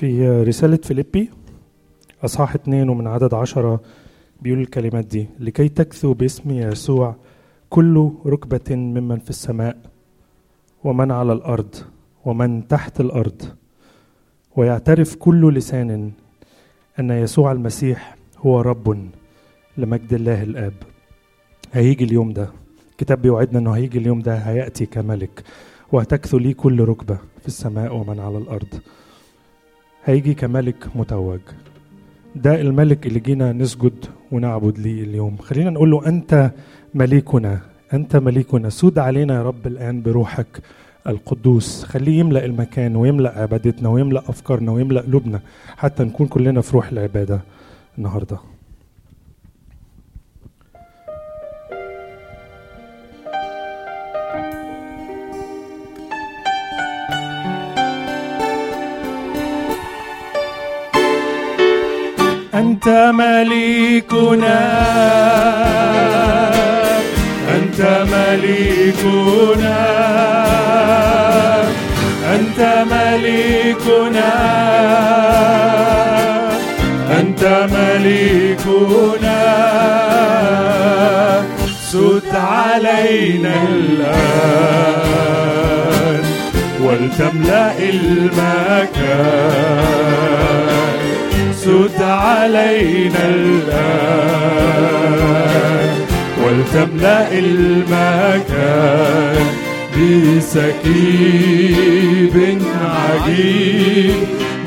في رسالة فيليبي. أصحاح اتنين ومن عدد عشرة بيقول الكلمات دي. لكي تكثو باسم يسوع كل ركبة ممن في السماء ومن على الأرض ومن تحت الأرض. ويعترف كل لسان أن يسوع المسيح هو رب لمجد الله الآب. هيجي اليوم ده. الكتاب بيوعدنا إنه هيجي اليوم ده. هيأتي كملك. وهتكثو ليه كل ركبة في السماء ومن على الأرض. هيجي كملك متوج. ده الملك اللي جينا نسجد ونعبد ليه اليوم. خلينا نقول له أنت مليكنا أنت مليكنا. سود علينا يا رب الآن بروحك القدوس. خليه يملأ المكان ويملأ عبادتنا ويملأ أفكارنا ويملأ قلوبنا حتى نكون كلنا في روح العبادة النهارده. أنت مليكنا. أنت مليكنا. أنت مليكنا. أنت مليكنا. سد علينا الآن ولتملأ المكان. سد علينا الآن ولتملأ المكان بسكيب عجيب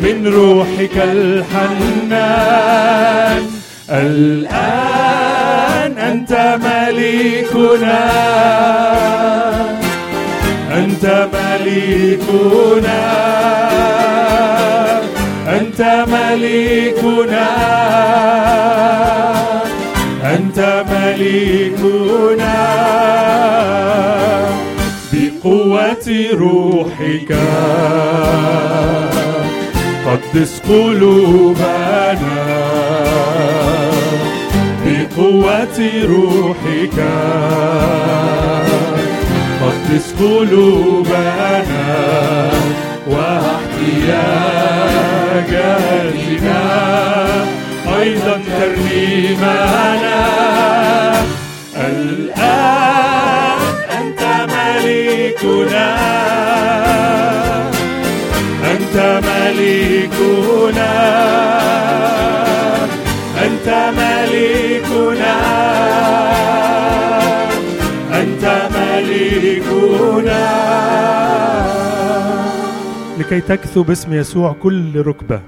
من روحك الحنان. الآن أنت مليكنا أنت مليكنا. أنت مليكنا. أنت مليكنا. بقوة روحك. قدس قلوبنا. بقوة روحك. قدس قلوبنا. واحتياجاتنا أيضا ترنيمنا الآن أنت مليكنا أنت مليكنا لكي تكثو باسم يسوع كل ركبة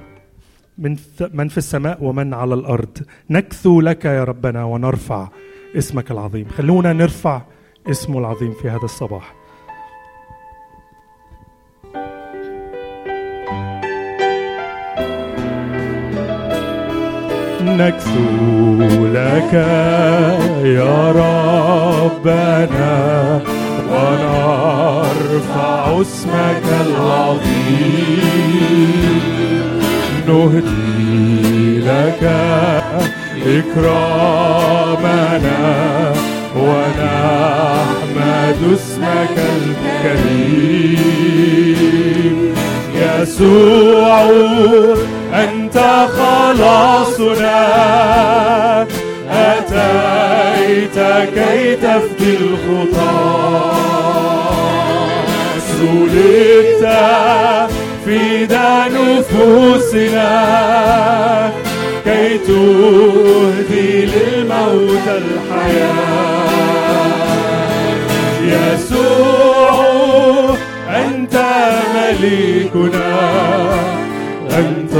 من من في السماء ومن على الأرض. نكثو لك يا ربنا ونرفع اسمك العظيم. خلونا نرفع اسمه العظيم في هذا الصباح. نكثو لك يا ربنا ونرفع اسمك العظيم نهدي لك إكرامنا ونحمد اسمك الكريم يسوع أنت خلاصنا أتيت كي تفدي الخطاة. سلبت فدا نفوسنا. كي تهدي للموت الحياة. يسوع أنت مليكنا أنت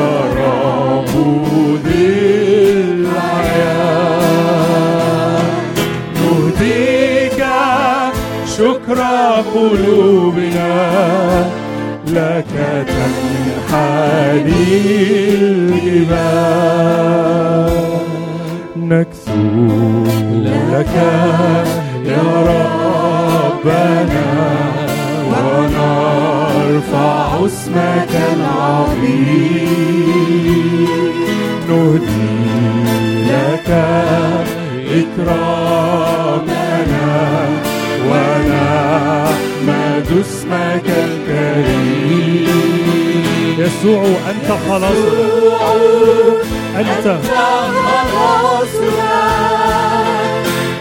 قلوبنا لك تنحني الجبال نكثو لك يا ربنا ونرفع اسمك العظيم. نهدي لك إكرامنا ونحمد اسمك الكريم. يسوع أنت خلاصنا أنت. خلاصنا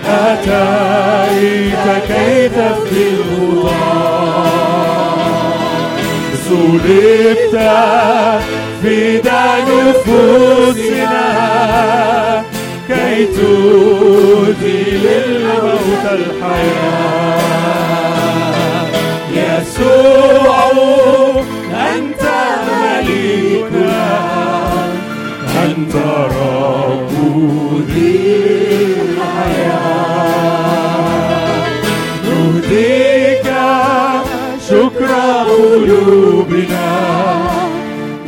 أتيت كي تفدي الخطاة صلبت فدا نفوسنا كي تؤتي للموت الحياة. يسوع أنت مليكنا أنت رب ذي الحياة. نهديك شكر قلوبنا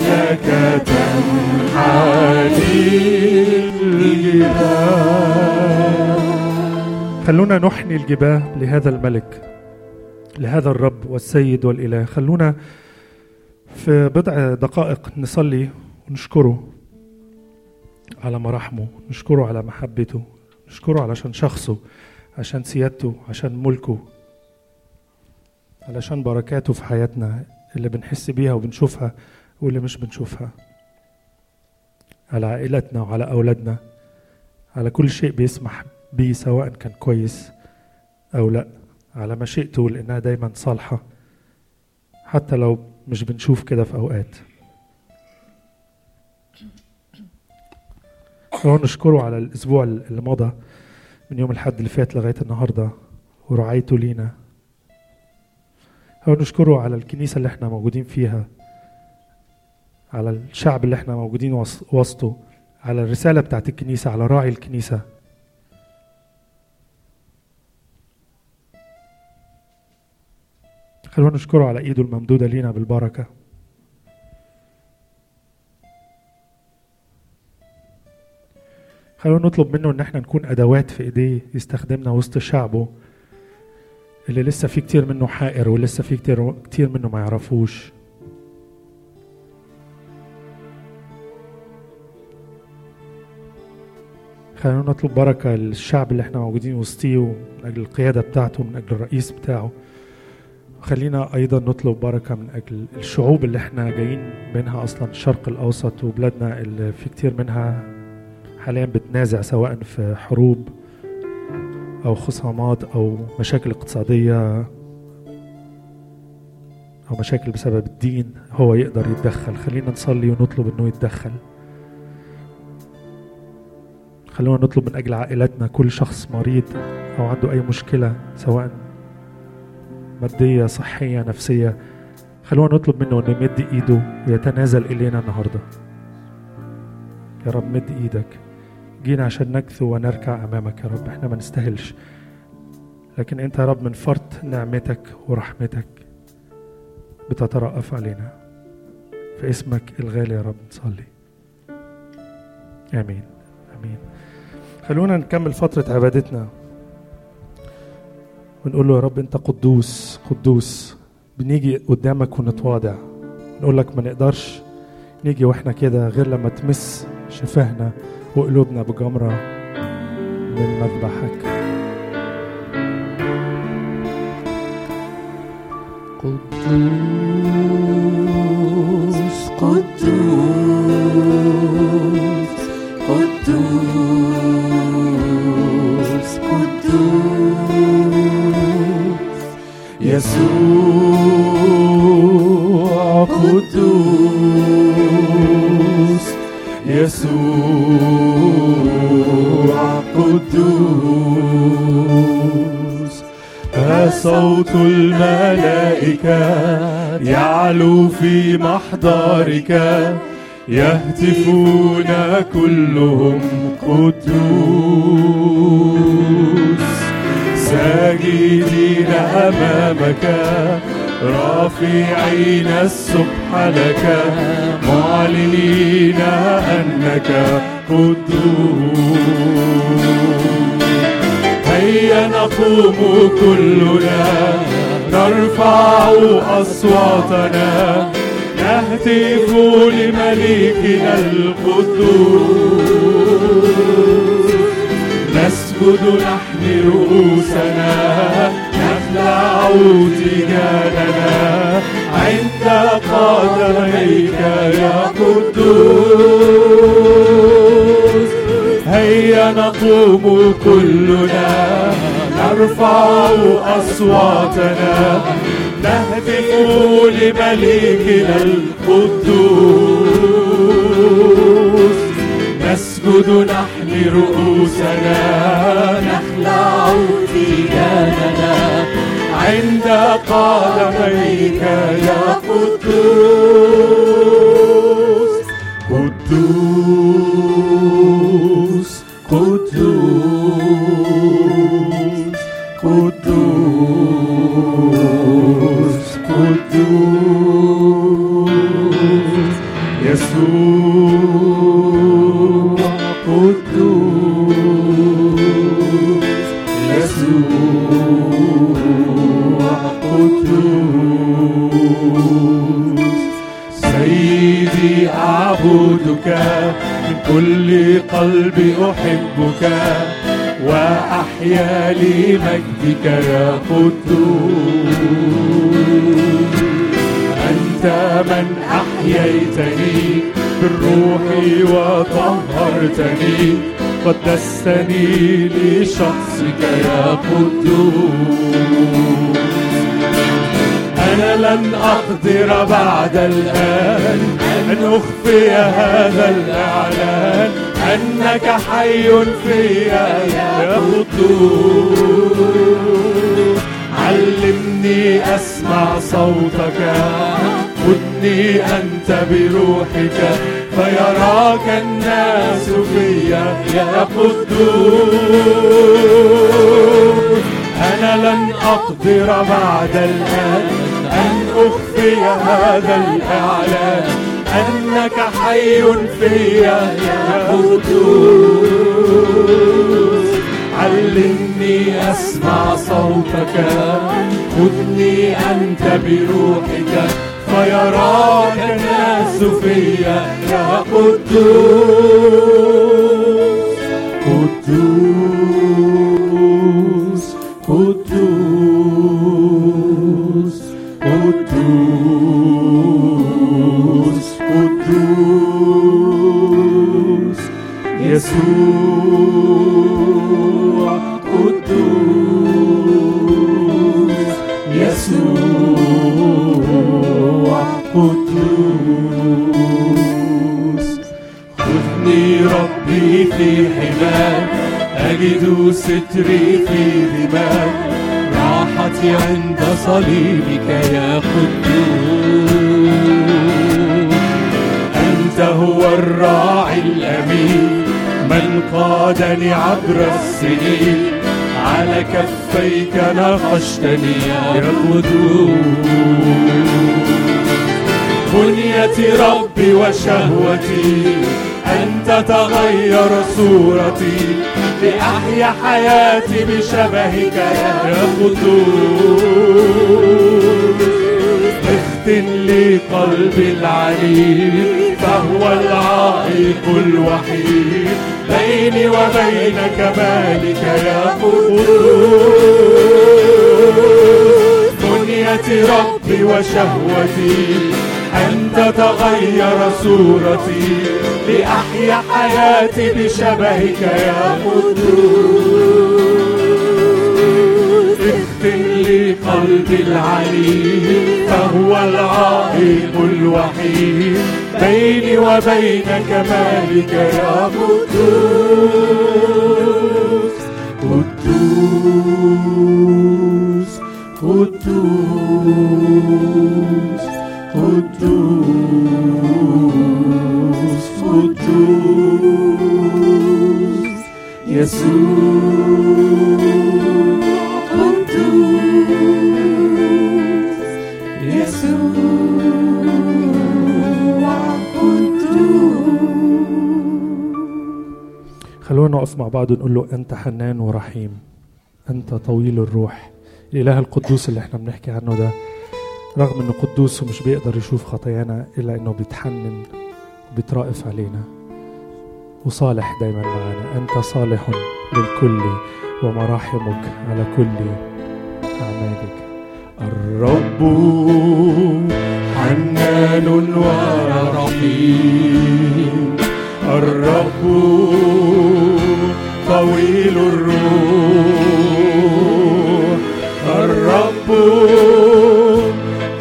لك تنحني الجبال. خلونا نحني الجباه لهذا الملك. لهذا الرب والسيد والإله. خلونا في بضع دقائق نصلي ونشكره على مراحمه نشكره على محبته نشكره علشان شخصه عشان سيادته عشان ملكه علشان بركاته في حياتنا اللي بنحس بيها وبنشوفها واللي مش بنشوفها. على عائلتنا وعلى أولادنا على كل شيء بيسمح بيه سواء كان كويس أو لأ. على مشيئته لأنها دايما صالحة حتى لو مش بنشوف كده في أوقات. هو نشكره على الأسبوع اللي مضى من يوم الحد اللي فات لغاية النهاردة ورعايته لينا. هو نشكره على الكنيسة اللي إحنا موجودين فيها على الشعب اللي إحنا موجودين وس- وسطه على الرسالة بتاعت الكنيسة على راعي الكنيسة. خلونا نشكره على إيده الممدودة لينا بالبركة. خلونا نطلب منه إن إحنا نكون أدوات في إيديه يستخدمنا وسط شعبه اللي لسه في كتير منه حائر ولسه في كتير كتير منه ما يعرفوش. خلينا نطلب بركة للشعب اللي إحنا موجودين وسطيه ومن أجل القيادة بتاعته من أجل الرئيس بتاعه. خلينا أيضا نطلب بركة من أجل الشعوب اللي إحنا جايين منها أصلا الشرق الأوسط وبلادنا اللي في كتير منها حاليا بتنازع سواء في حروب أو خصامات أو مشاكل اقتصادية أو مشاكل بسبب الدين هو يقدر يتدخل. خلينا نصلي ونطلب إنه يتدخل. خلونا نطلب من أجل عائلتنا كل شخص مريض أو عنده أي مشكلة سواء مادية صحية نفسية. خلونا نطلب منه إنه يمد إيده ويتنازل إلينا النهاردة. يا رب مد إيدك. جينا عشان نكثو ونركع أمامك يا رب. إحنا ما نستاهلش. لكن أنت يا رب من فرط نعمتك ورحمتك بتترأف علينا. في اسمك الغالي يا رب نصلي. آمين. آمين. خلونا نكمل فترة عبادتنا. ونقول له يا رب أنت قدوس قدوس. بنيجي قدامك ونتواضع. نقول لك ما نقدرش. نيجي وإحنا كده غير لما تمس شفاهنا وقلوبنا بجمرة من مذبحك. قدوس قدوس قدوس. يسوع قدوس. يسوع قدوس. صوت الملائكة يعلو في محضرك. يهتفون كلهم قدوس. ساجدين أمامك. رافعين السبح لك. معلنين أنك قدوس. هيا نقوم كلنا. نرفع أصواتنا. نهتف لملكنا القدوس. نسجد نحن رؤوسنا. نخلع تجاننا عند قدميك يا قدوس. هيا نقوم كلنا. نرفع أصواتنا. نهتف لملكنا القدوس. نسجد نحن رؤوسنا. نخلع ثيابنا عند قدميك يا قدوس. قدوس قدوس. أعبدك من كل قلبي أحبك. وأحيا لمجدك يا قدوس. أنت من أحييتني بالروح وطهرتني. قدستني لشخصك يا قدوس. أنا لن أقدر بعد الآن أن أخفي هذا الإعلان أنك حي فيا يا قدوس. علمني أسمع صوتك خذني أنت بروحك فيراك الناس فيا يا قدوس. أنا لن أقدر بعد الآن أن أخفي هذا الإعلان أنك حي فيا يا قدوس. علمني أسمع صوتك خذني أنت بروحك فيراك الناس فيا يا قدوس. قدوس. يسوع قدوس يسوع قدوس خذني ربي في حماك أجد ستري في دماغ راحتي عند صليبك يا قدوس أنت هو الراعي الأمين من قادني عبر السنين على كفيك نقشتني يا قدوس بنية ربي وشهوتي أن تتغير صورتي لأحيا حياتي بشبهك يا قدوس اختن لي قلبي العنيد فهو العائق الوحيد بيني وبين كمالك يا قدوس بنية ربي وشهوتي أن تتغير صورتي لأحيا حياتي بشبهك يا قدوس اختم لي قلبي العنيد فهو العائق الوحيد. بيني وبين كمالك يا قدوس. قدوس قدوس قدوس. مع بعض ونقول له أنت حنان ورحيم. أنت طويل الروح. الإله القدوس اللي إحنا بنحكي عنه ده رغم إنه قدوس ومش بيقدر يشوف خطايانا إلا إنه بيتحنن وبيترأف علينا. وصالح دايما معنا أنت صالح للكل ومراحمك على كل أعمالك. الرب حنان ورحيم. الرب طويل الروح. الرب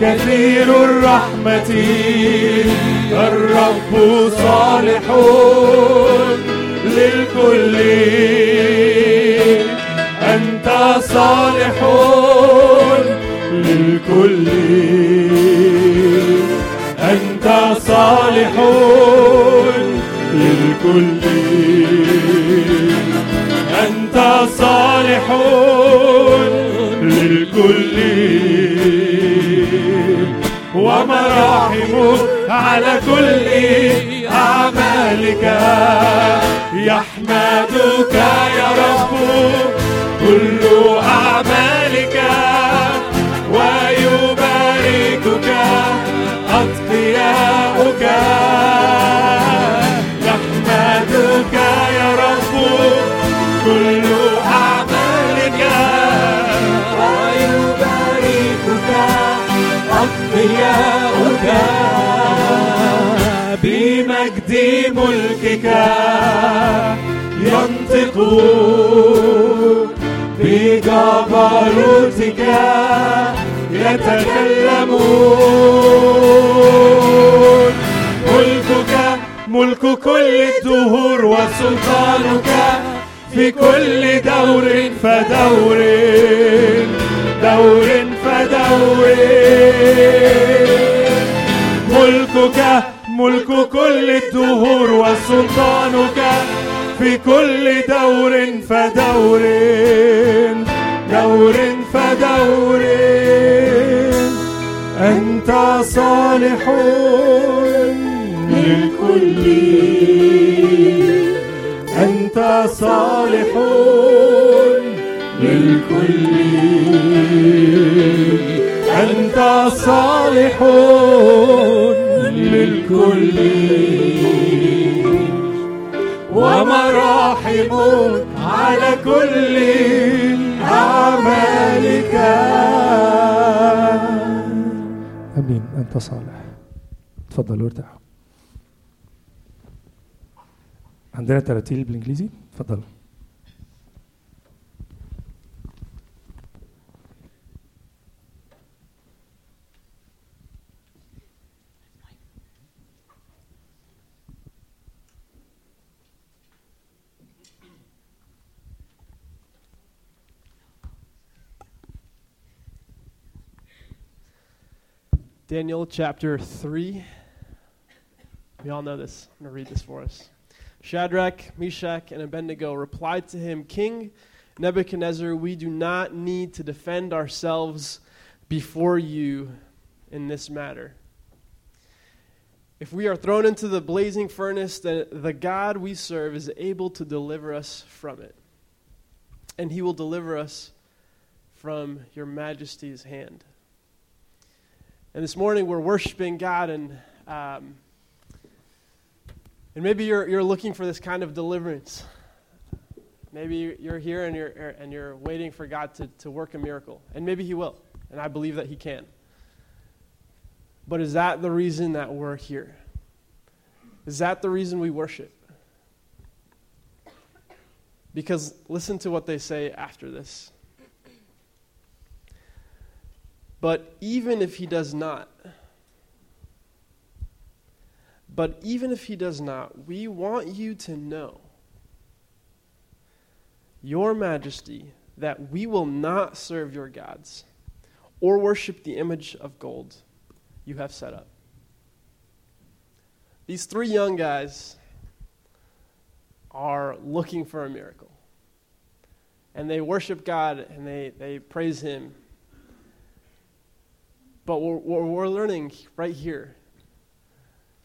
كثير الرحمة. الرب صالح للكل. أنت صالح للكل. أنت صالح للكل. أنت صالح للكل. ومراحمك على كل أعمالك. يحمدك يا رب كل أعمالك. ويباركك أتقياؤك. أتقياؤك بمجد ملكك ينطق بجبروتك يتكلمون. ملكك ملك كل الدهور وسلطانك في كل دور فدور. دور فدور. ملكك ملك كل الدهور وسلطانك في كل دور فدور. دور فدور. أنت صالح للكل. أنت صالح للكل. أنت صالح للكل. ومراحمك على كل أعمالك. أمين أنت صالح. تفضلوا ارتاحوا عندنا تراتيل بالإنجليزي؟ تفضلوا Daniel chapter 3. We all know this. I'm going to read this for us. Shadrach, Meshach, and Abednego replied to him, King Nebuchadnezzar, we do not need to defend ourselves before you in this matter. If we are thrown into the blazing furnace, then the God we serve is able to deliver us from it. And he will deliver us from your majesty's hand. And this morning we're worshiping God, and um, and maybe you're you're looking for this kind of deliverance. Maybe you're here and you're and you're waiting for God to, to work a miracle, and maybe He will, and I believe that He can. But is that the reason that we're here? Is that the reason we worship? Because listen to what they say after this. But even if he does not, but even if he does not, we want you to know, Your Majesty, that we will not serve your gods or worship the image of gold you have set up. These three young guys are looking for a miracle. And they worship God and they, they praise Him but what we're, learning right here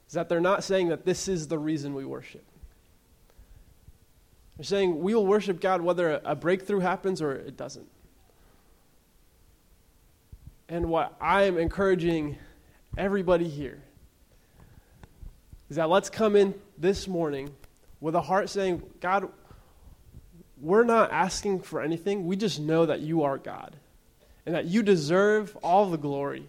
is that they're not saying that this is the reason we worship. They're saying we will worship God whether a breakthrough happens or it doesn't. And what I am encouraging everybody here is that let's come in this morning with a heart saying, God, we're not asking for anything. We just know that you are God and that you deserve all the glory.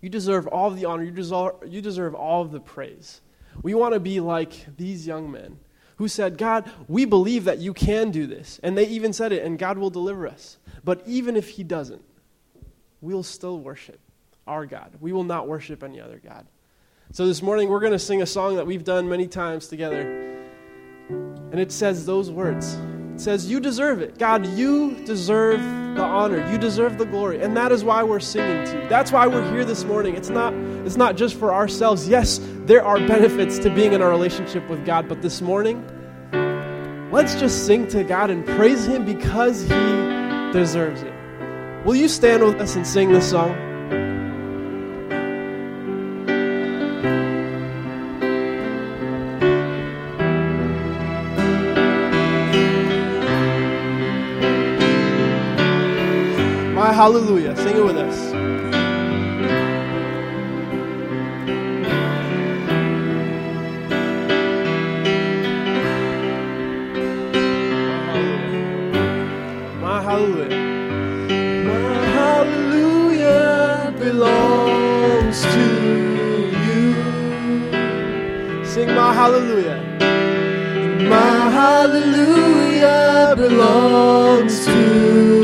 You deserve all the honor. You deserve, you deserve all of the praise. We want to be like these young men who said, God, we believe that you can do this. And they even said it, and God will deliver us. But even if He doesn't, we'll still worship our God. We will not worship any other God. So this morning, we're going to sing a song that we've done many times together. And it says those words It says, You deserve it. God, you deserve the honor. You deserve the glory. And that is why we're singing to you. That's why we're here this morning. It's not, it's not just for ourselves. Yes, there are benefits to being in a relationship with God, but this morning, let's just sing to God and praise Him because He deserves it. Will you stand with us and sing this song? Hallelujah. Sing it with us. My hallelujah. My hallelujah My hallelujah belongs to you. Sing my hallelujah. My hallelujah belongs to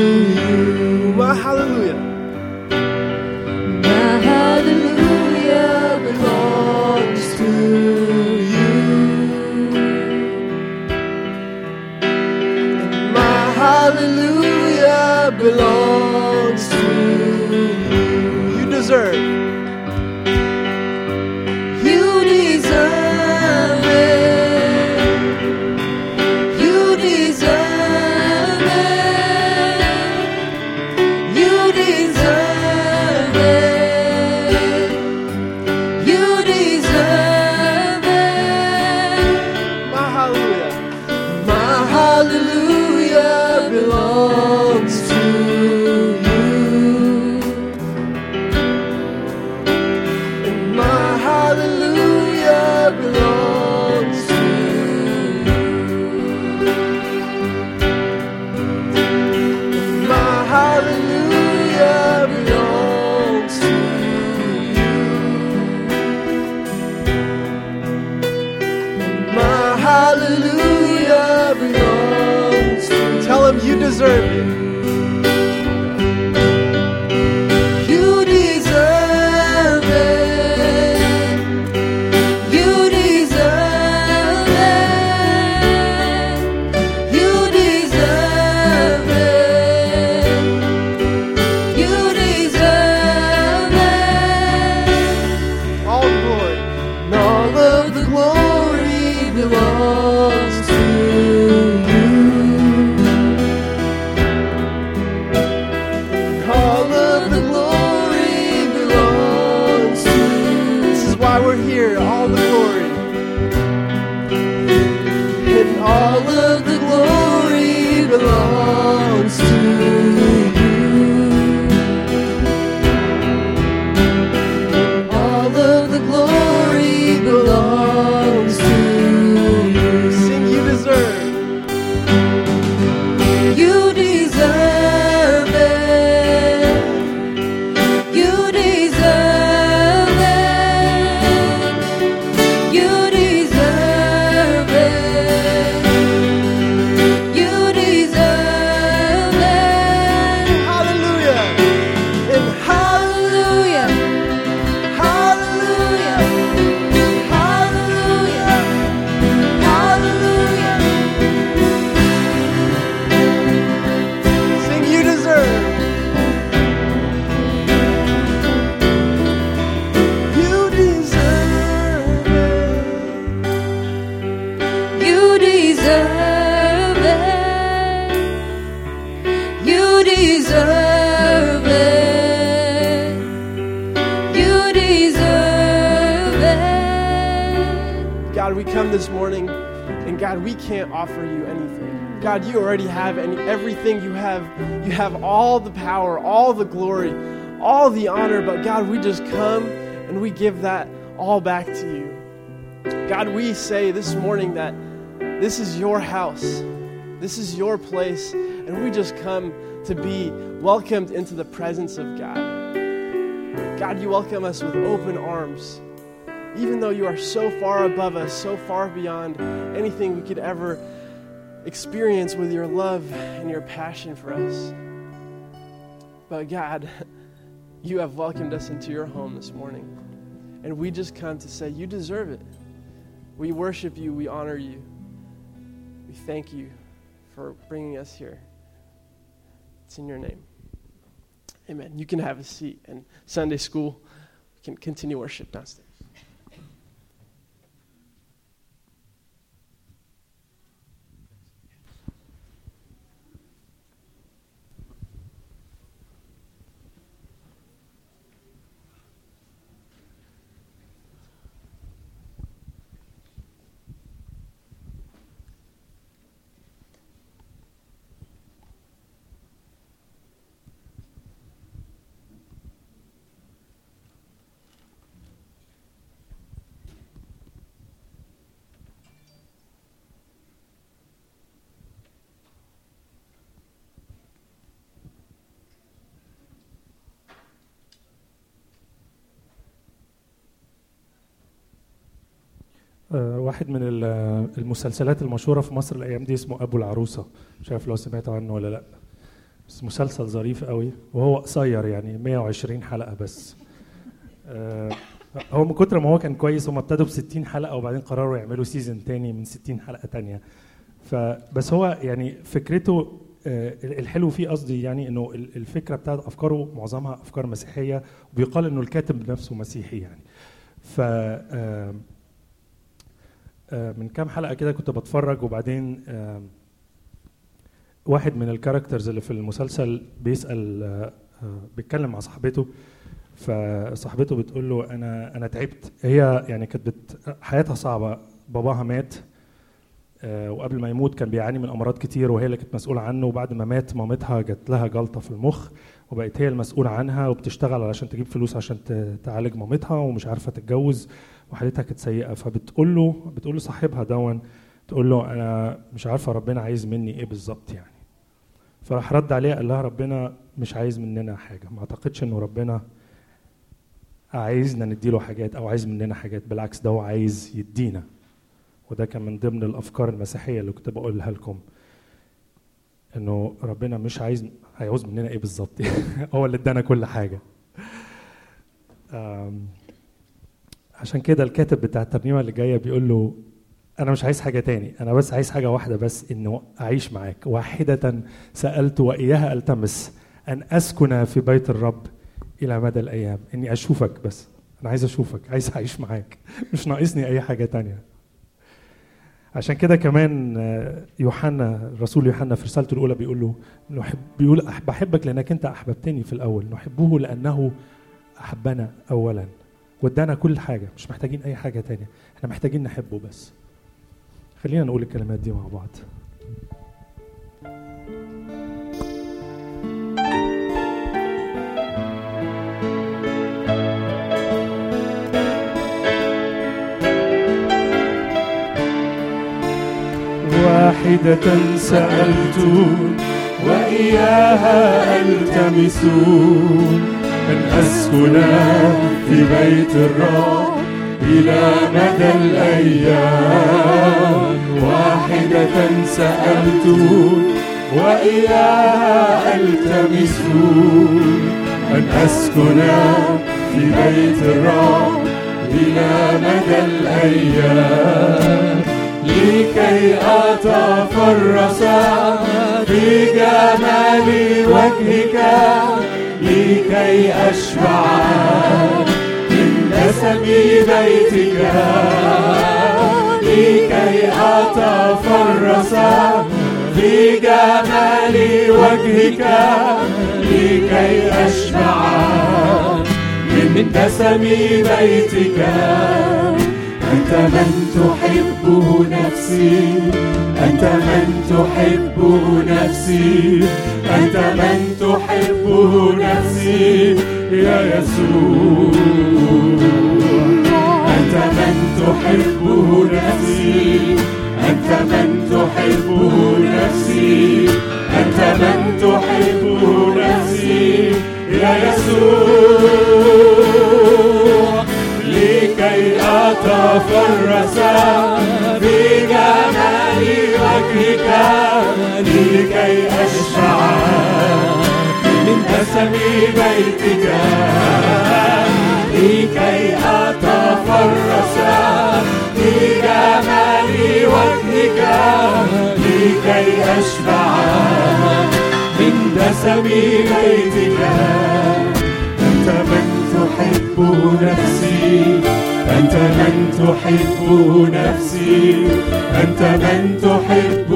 have all the power, all the glory, all the honor. But God, we just come and we give that all back to you. God, we say this morning that this is your house, this is your place, and we just come to be welcomed into the presence of God. God, you welcome us with open arms. Even though you are so far above us, so far beyond anything we could ever experience with your love and your passion for us. But God, you have welcomed us into your home this morning. And we just come to say, You deserve it. We worship you, we honor you. We thank you for bringing us here. It's in your name. Amen. You can have a seat, and Sunday school we can continue worship downstairs. واحد من ال- المسلسلات المشهورة في مصر الأيام دي اسمه أبو العروسة. مش عارف لو سمعت عنه ولا لأ. بس مسلسل ظريف قوي وهو قصير يعني 120 حلقة بس. آه، هو من كتر ما هو كان كويس هم ابتدوا ب 60 حلقة وبعدين قرروا يعملوا سيزون تاني من 60 حلقة تانية. فبس هو يعني فكرته آه، الحلو فيه قصدي يعني إنه ال- الفكرة بتاعت أفكاره معظمها أفكار مسيحية وبيقال إنه الكاتب نفسه مسيحي يعني. ف آه، آه، من كام حلقة كده كنت بتفرج وبعدين آه، واحد من الكاركترز اللي في المسلسل بيسأل آه، آه، بيتكلم مع صاحبته فصاحبته بتقول له أنا أنا تعبت. هي يعني كانت بت... حياتها صعبة. باباها مات آه، وقبل ما يموت كان بيعاني من أمراض كتير وهي اللي كانت مسؤولة عنه. وبعد ما مات مامتها جات لها جلطة في المخ. وبقت هي المسؤولة عنها وبتشتغل علشان تجيب فلوس عشان تعالج مامتها ومش عارفة تتجوز وحالتها كانت سيئة. فبتقول له بتقول لصاحبها دون تقول له أنا مش عارفة ربنا عايز مني إيه بالظبط يعني. فراح رد عليها قال لها ربنا مش عايز مننا حاجة. ما أعتقدش إنه ربنا عايزنا نديله حاجات أو عايز مننا حاجات بالعكس ده هو عايز يدينا. وده كان من ضمن الأفكار المسيحية اللي كنت بقولها لكم. انه ربنا مش عايز هيعوز مننا إيه بالظبط؟ هو اللي ادانا كل حاجة. عشان كده الكاتب بتاع الترنيمة اللي جاية بيقول له أنا مش عايز حاجة تاني أنا بس عايز حاجة واحدة بس إنه أعيش معاك. واحدة سألت وإياها ألتمس أن أسكن في بيت الرب إلى مدى الأيام؟ إني أشوفك بس أنا عايز أشوفك عايز أعيش معاك. مش ناقصني أي حاجة تانية. عشان كده كمان آه، يوحنا الرسول يوحنا في رسالته الأولى بيقول له نحب بيقول بحبك لأنك أنت أحببتني في الأول. نحبه لأنه أحبنا اولا. وادانا كل حاجة مش محتاجين أي حاجة تانية. إحنا محتاجين نحبه بس. خلينا نقول الكلمات دي مع بعض. واحدة سألت وإياها ألتمس أن أسكن في بيت الرب إلى مدى الأيام. واحدة سألت وإياها ألتمس أن أسكن في بيت الرب إلى مدى الأيام. لكي أتفرس في جمال وجهك لكي أشبع من نسم بيتك لكي أتفرس في جمال وجهك لكي أشبع من دسم بيتك. أنت من تحبه نفسي أنت من تحبه نفسي أنت من تحبه نفسي يا يسوع. بيتك. لكي أتفرس في جمال وجهك. لكي أشبع من دسم بيتك. أنت من تحب نفسي. أنت من تحب نفسي. أنت من تحب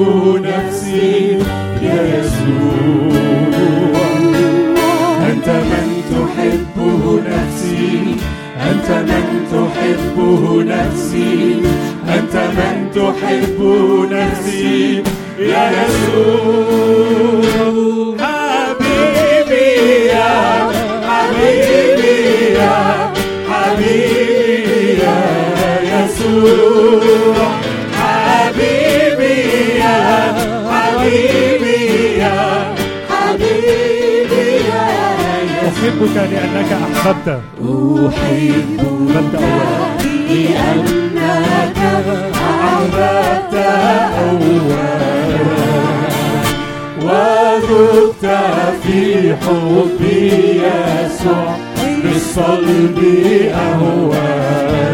نفسي. يا يسوع. أنت من تحب نفسي؟ أنت من تحب نفسي؟ يا يسوع حبيبي يا حبيبي يا حبيبي يا يسوع أحبك لأنك أحببت. أحبك لأنك أحببت أولا. وذقت في حبي يسوع بالصلب أهوالا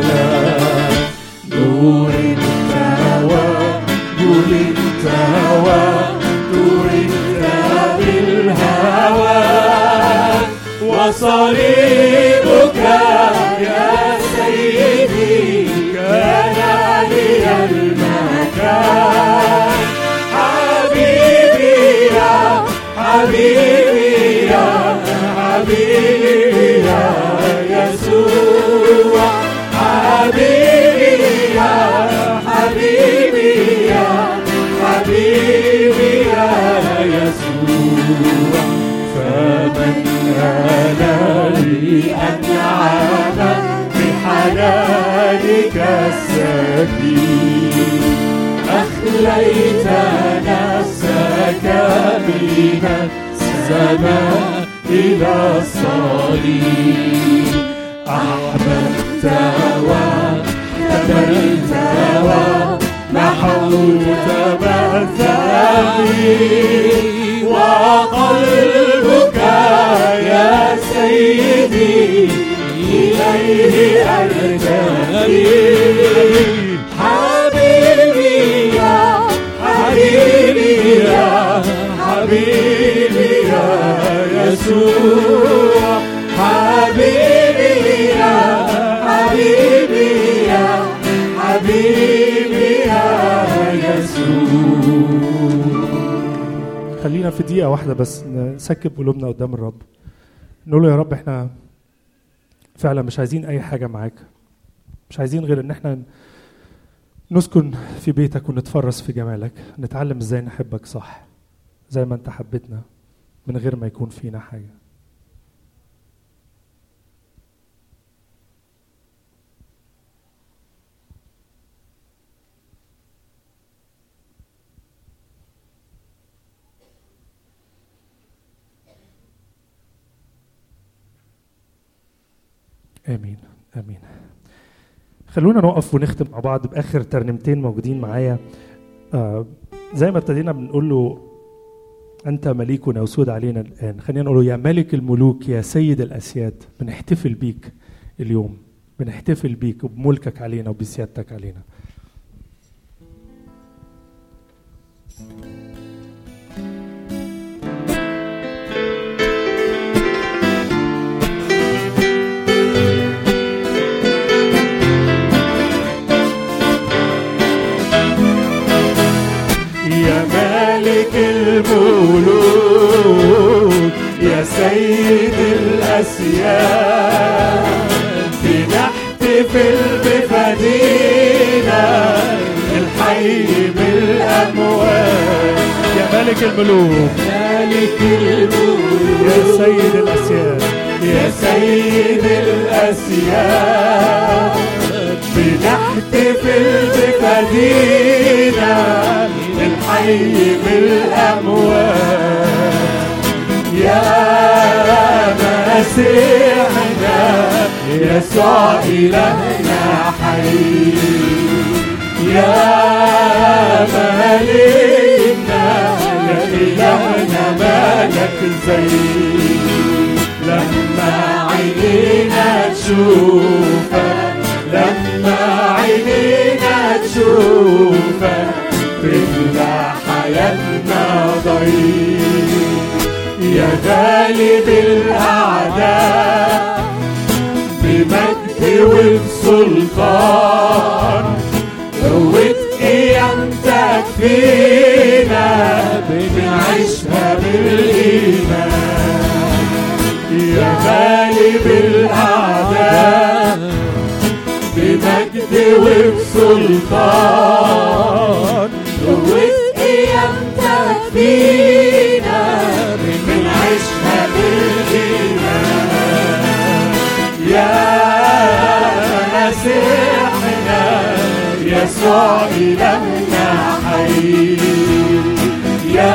نور وصليبك لي أنعم بحنانك السبيل. أخليت نفسك من السماء إلى الصليب أحببت واحتملت ومحوت مثالي وقلبك سيدي إليه أرتقي حبيبي يا حبيبي يا حبيبي يا يسوع. حبيبي يا حبيبي يا حبيبي يا يسوع. خلينا في دقيقة واحدة بس نسكب قلوبنا قدام الرب. نقول له يا رب إحنا فعلا مش عايزين أي حاجة معاك. مش عايزين غير إن إحنا نسكن في بيتك ونتفرس في جمالك. نتعلم إزاي نحبك صح زي ما أنت حبيتنا من غير ما يكون فينا حاجة. آمين آمين. خلونا نقف ونختم مع بعض بآخر ترنيمتين موجودين معايا. آه زي ما ابتدينا بنقول له أنت مليكنا وسود علينا الآن. خلينا نقول يا ملك الملوك يا سيد الأسياد بنحتفل بيك اليوم. بنحتفل بيك وبملكك علينا وبسيادتك علينا. يا مالك الملوك يا سيد الأسياد بنحتفل بفدينا الحي بالأموال. يا ملك الملوك. مالك الملوك. يا سيد الأسياد. يا سيد الأسياد بنحتفل بفدينا الحي بالأموات يا مسيحنا يسوع إلهنا حي. يا مالكنا يا إلهنا مالك زي لما عينينا تشوفك لما عينينا تشوفك. تملى حياتنا ضيق يا غالب الأعداء بمجد وبسلطان قوة قيامتك فينا بنعيشها بالإيمان. يا غالب الأعداء بمجد وبسلطان يسوع إلهنا حي. يا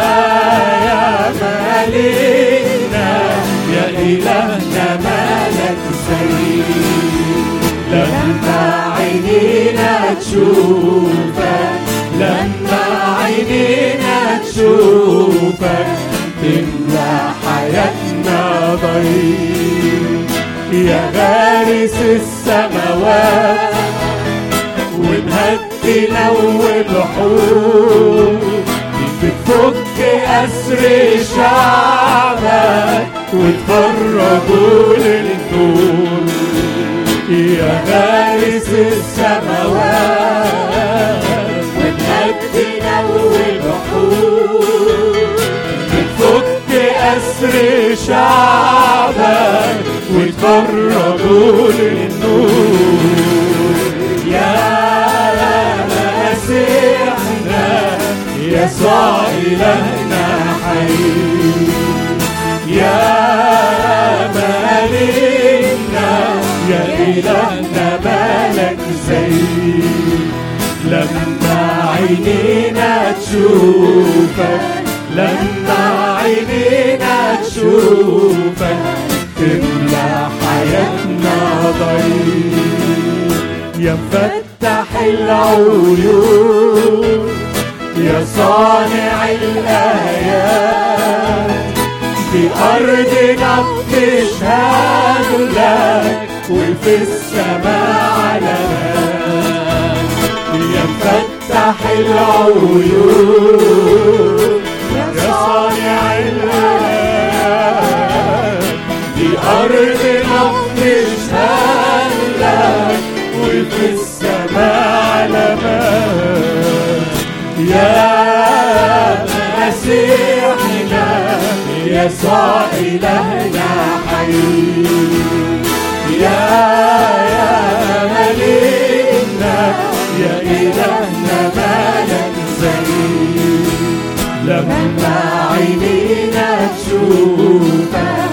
يا يا إلهنا مالك زي لما عينينا تشوفك لما تشوفك تملى حياتنا ضيق. يا غارس السماوات ومهدي لو البحور بتفك أسر شعبك وتفرجوا للنور. يا غارس السماوات. أسر شعبك وتفرجوا للنور. يا مسيحنا يسوع إلهنا حي. يا مالكنا يا إلهنا مالك زي لما عينينا تشوفك لما عينينا تشوفك تملى حياتنا ضيق. يا مفتح العيون يا صانع الآيات. في أرضنا بتشهد لك وفي السماء علامات يا مفتح العيون يسوع إلهنا حي يا يا مليكنا يا إلهنا مالك زي لما عينينا تشوفك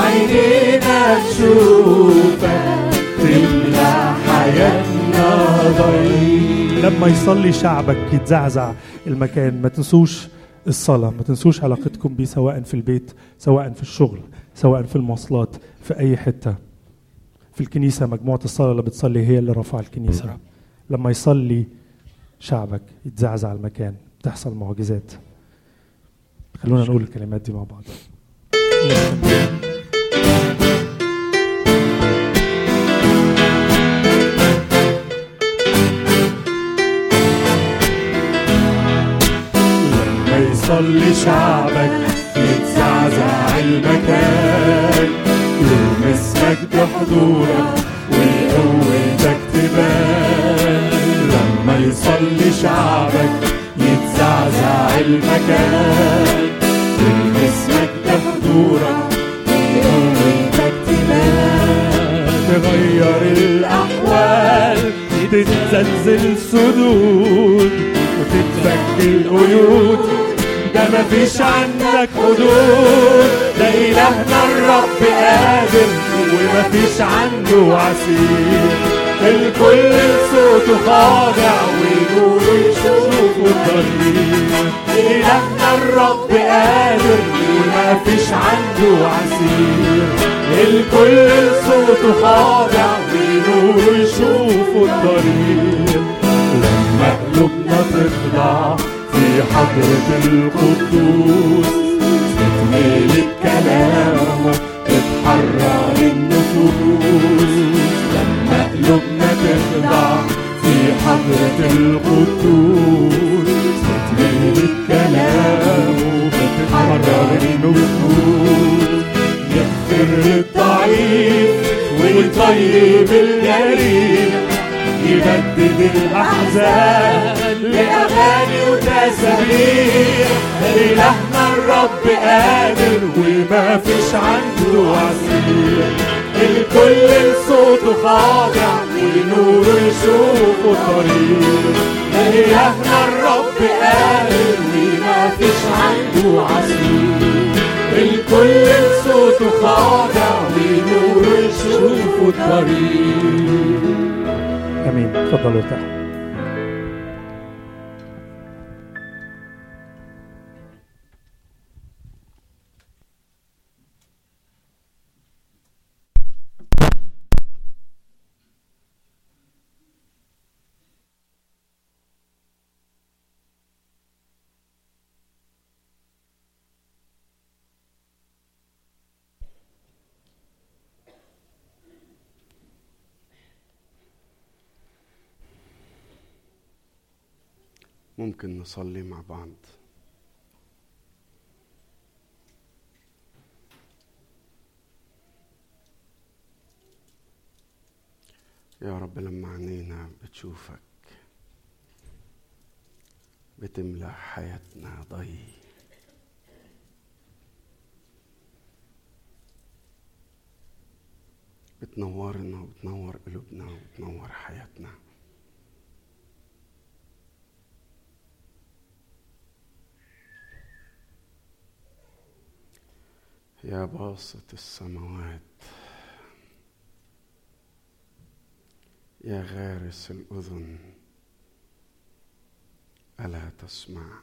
عينينا تشوفك تملى حياتنا ضيق لما يصلي شعبك يتزعزع المكان ما تنسوش الصلاة ما تنسوش علاقتكم بيه سواء في البيت سواء في الشغل سواء في المواصلات في أي حتة. في الكنيسة مجموعة الصلاة اللي بتصلي هي اللي رفع الكنيسة. لما يصلي شعبك يتزعزع المكان تحصل معجزات. خلونا نقول الكلمات دي مع بعض. يصلي شعبك يتزعزع المكان. يلمس مجد حضورك وقوتك تبان. لما يصلي شعبك يتزعزع المكان. حضورك وقوتك تبان تغير الأحوال تتزلزل صدود وتتفك القيود ده مفيش عندك حدود. ده إلهنا الرب قادر ومفيش عنده عسير. الكل صوته خاضع ويقولوا يشوفوا الضرير إلهنا الرب قادر ومفيش عنده عسير. الكل صوته خاضع ويقولوا ونور يشوفوا الطريق لما قلوبنا تخضع في حضرة القدوس تتملي بكلامه تتحرر النفوس حضرة القدوس تتملي بكلامه تتحرر النفوس يغفر الضعيف ويطيب الجريح يبدد الأحزان لأغاني وتسابيح إلهنا الرب قادر وما فيش عنده عسير الكل لصوته خاضع ونور يشوفه طريق إلهنا الرب قادر وما فيش عنده عسير الكل لصوته خاضع ونور يشوفه الطريق. آمين. تفضلوا ارتاحوا ممكن نصلي مع بعض. يا رب لما عينينا بتشوفك بتملى حياتنا ضي بتنورنا وبتنور قلوبنا وبتنور حياتنا. يا باسط السماوات يا غارس الأذن ألا تسمع؟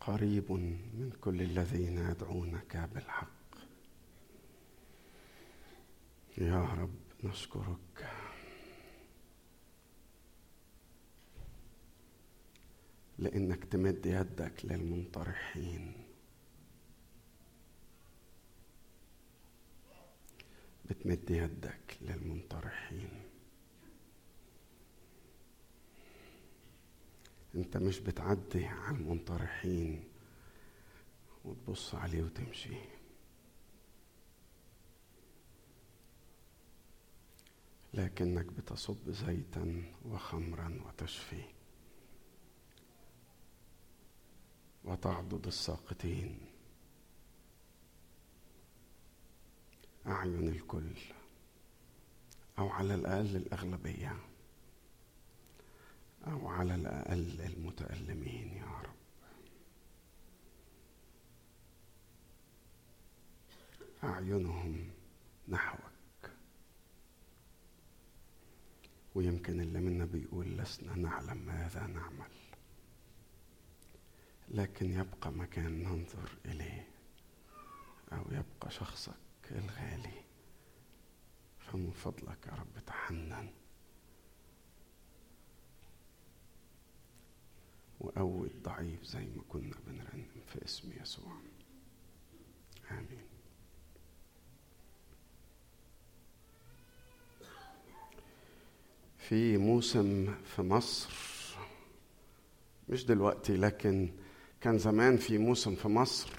قريب من كل الذين يدعونك بالحق. يا رب نشكرك. لإنك تمد يدك للمنطرحين. بتمد يدك للمنطرحين. أنت مش بتعدي على المنطرحين وتبص عليه وتمشي. لكنك بتصب زيتا وخمرا وتشفي وتعضد الساقطين. أعين الكل أو على الأقل الأغلبية أو على الأقل المتألمين يا رب. أعينهم نحوك. ويمكن اللي منا بيقول لسنا نعلم ماذا نعمل. لكن يبقى مكان ننظر إليه أو يبقى شخصك الغالي. فمن فضلك يا رب تحنن. وقوي الضعيف زي ما كنا بنرنم في اسم يسوع. آمين. في موسم في مصر مش دلوقتي لكن كان زمان في موسم في مصر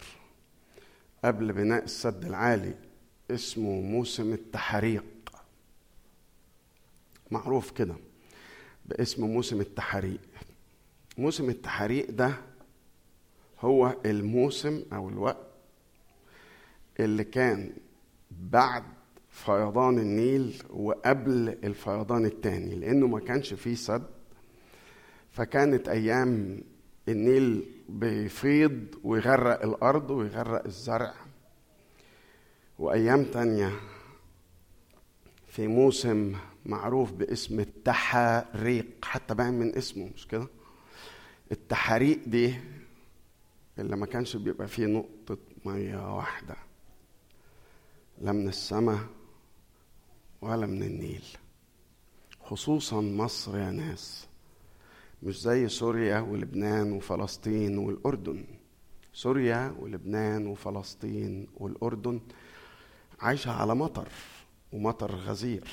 قبل بناء السد العالي اسمه موسم التحريق. معروف كده باسم موسم التحريق. موسم التحريق ده هو الموسم أو الوقت اللي كان بعد فيضان النيل وقبل الفيضان التاني لأنه ما كانش فيه سد فكانت أيام النيل بيفيض ويغرق الأرض ويغرق الزرع. وأيام تانية في موسم معروف باسم التحريق. حتى باين من اسمه مش كده؟ التحريق دي اللي ما كانش بيبقى فيه نقطة مية واحدة لا من السماء ولا من النيل. خصوصا مصر يا ناس. مش زي سوريا ولبنان وفلسطين والأردن. سوريا ولبنان وفلسطين والأردن عايشة على مطر ومطر غزير.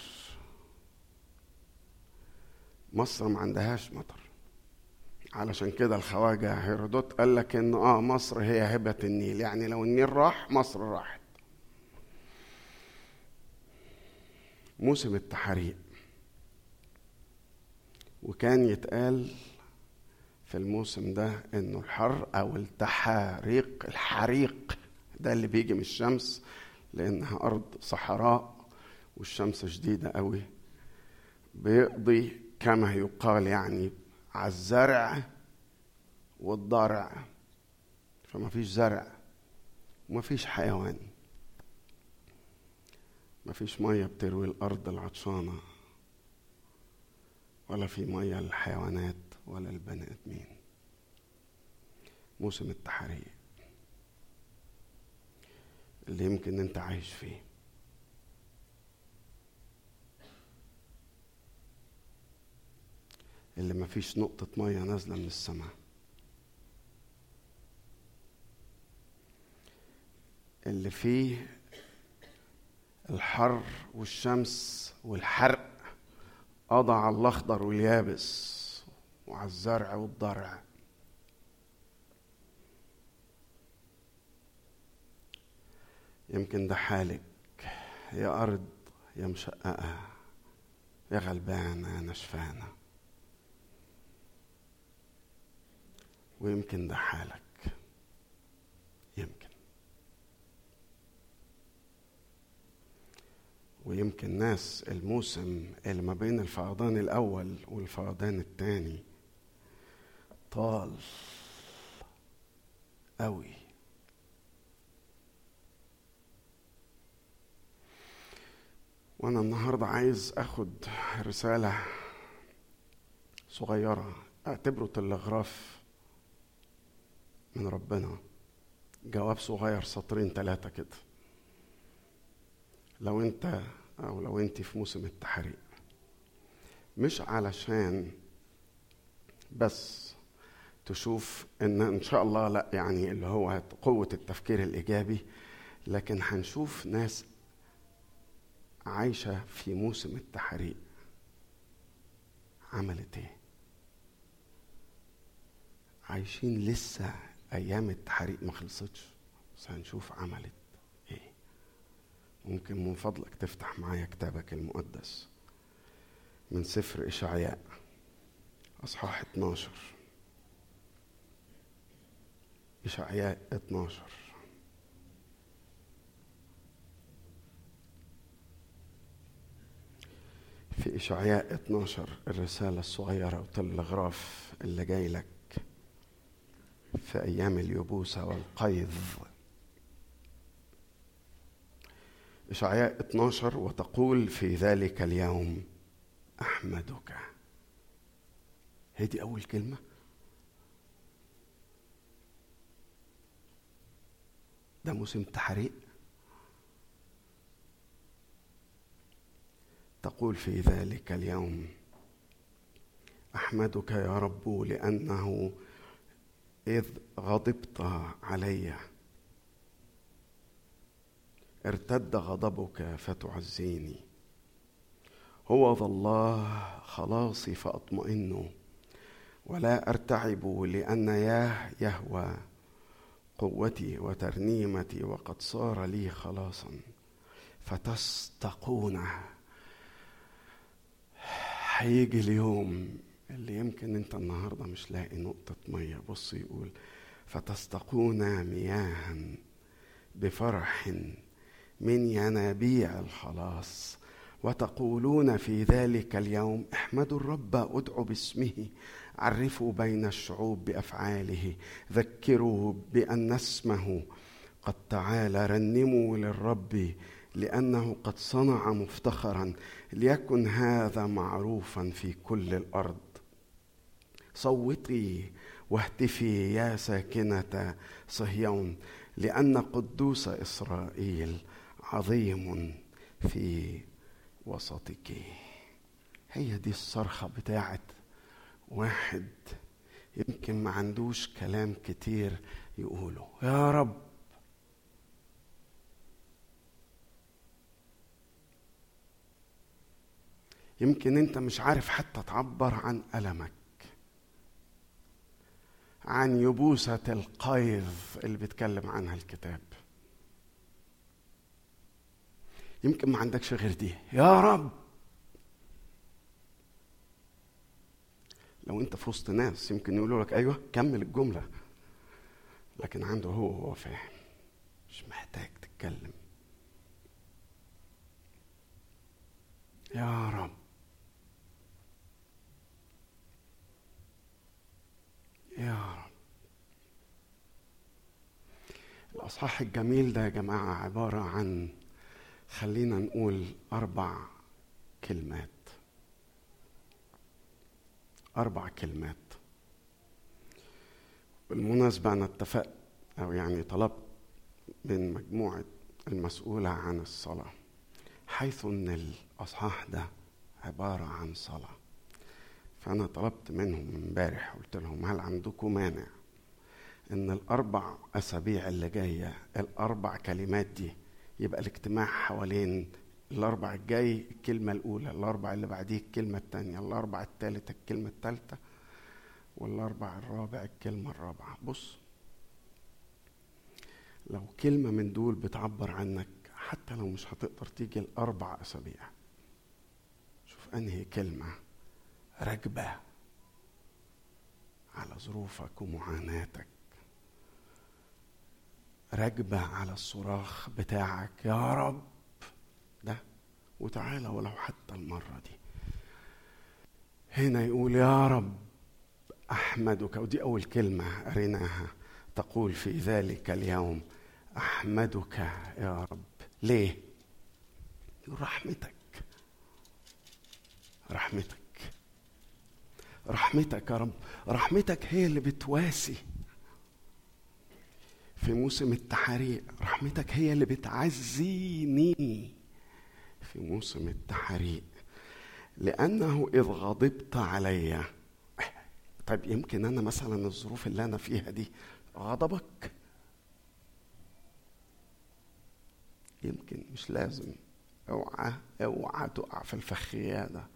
مصر ما عندهاش مطر. علشان كده الخواجة هيرودوت قال لك إن آه مصر هي هبة النيل. يعني لو النيل راح مصر راحت. موسم التحريق وكان يتقال في الموسم ده إنه الحر أو التحاريق الحريق ده اللي بيجي من الشمس لأنها أرض صحراء والشمس شديدة قوي. بيقضي كما يقال يعني على الزرع والضرع. فما فيش زرع وما فيش حيوان. ما فيش مية بتروي الأرض العطشانة. ولا في مية للحيوانات ولا البني آدمين. موسم التحريق اللي يمكن أنت عايش فيه. اللي ما فيش نقطة مية نازلة من السماء. اللي فيه الحر والشمس والحرق. قضى على الأخضر واليابس وعلى الزرع والضرع. يمكن ده حالك. يا أرض يا مشققة يا غلبانة يا نشفانة. ويمكن ده حالك يمكن ويمكن ناس الموسم اللي ما بين الفيضان الأول والفيضان الثاني طال قوي وأنا النهارده عايز أخد رسالة صغيرة أعتبره تلغراف من ربنا. جواب صغير سطرين ثلاثة كده. لو أنت أو لو أنت في موسم التحريق. مش علشان بس تشوف إن إن شاء الله لأ يعني اللي هو قوة التفكير الإيجابي لكن هنشوف ناس عايشة في موسم التحريق. عملت إيه؟ عايشين لسه أيام التحريق ما خلصتش بس هنشوف عملت ممكن من فضلك تفتح معايا كتابك المقدس من سفر إشعياء أصحاح 12 إشعياء 12 في إشعياء 12 الرسالة الصغيرة وتلغراف اللي جاي لك في أيام اليبوسة والقيظ إشعياء 12 وتقول في ذلك اليوم أحمدك. هذه أول كلمة؟ ده موسم تحريق. تقول في ذلك اليوم أحمدك يا رب لأنه إذ غضبت علي. ارتد غضبك فتعزيني. هو ذا الله خلاصي فأطمئن. ولا أرتعب لأن ياه يهوى قوتي وترنيمتي وقد صار لي خلاصا فتستقون. هيجي اليوم اللي يمكن أنت النهارده مش لاقي نقطة مية. بص يقول فتستقون مياها بفرح. من ينابيع الخلاص. وتقولون في ذلك اليوم احمدوا الرب ادعوا باسمه عرفوا بين الشعوب بأفعاله ذكروا بأن اسمه قد تعالى رنموا للرب لأنه قد صنع مفتخرا ليكن هذا معروفا في كل الأرض. صوتي واهتفي يا ساكنة صهيون لأن قدوس إسرائيل عظيم في وسطك. هي دي الصرخة بتاعت واحد يمكن ما عندوش كلام كتير يقوله. يا رب! يمكن انت مش عارف حتى تعبر عن ألمك. عن يبوسة القيظ اللي بيتكلم عنها الكتاب. يمكن ما عندكش غير دي. يا رب! لو انت في وسط ناس يمكن يقولوا لك أيوه كمل الجملة. لكن عنده هو هو فاهم. مش محتاج تتكلم. يا رب! يا رب! الأصحاح الجميل ده يا جماعة عبارة عن خلينا نقول أربع كلمات. أربع كلمات. بالمناسبة أنا اتفقت أو يعني طلبت من مجموعة المسؤولة عن الصلاة حيث أن الأصحاح ده عبارة عن صلاة. فأنا طلبت منهم امبارح قلت لهم هل عندكم مانع إن الأربع أسابيع اللي جاية الأربع كلمات دي يبقى الاجتماع حوالين الأربع الجاي الكلمة الأولى الأربع اللي بعديه الكلمة الثانية الأربع الثالثة الكلمة الثالثة والأربع الرابع الكلمة الرابعة. بص لو كلمة من دول بتعبر عنك حتى لو مش هتقدر تيجي الأربع أسابيع شوف أنهي كلمة راكبة على ظروفك ومعاناتك. راكبة على الصراخ بتاعك. يا رب. ده وتعالى ولو حتى المرة دي. هنا يقول يا رب أحمدك. ودي أول كلمة قريناها تقول في ذلك اليوم. أحمدك يا رب. ليه؟ رحمتك. رحمتك. رحمتك يا رب. رحمتك هي اللي بتواسي. في موسم التحريق رحمتك هي اللي بتعزيني في موسم التحريق لأنه إذ غضبت علي. طيب يمكن أنا مثلا الظروف اللي أنا فيها دي غضبك؟ يمكن مش لازم. أوعى أوعى تقع في الفخية ده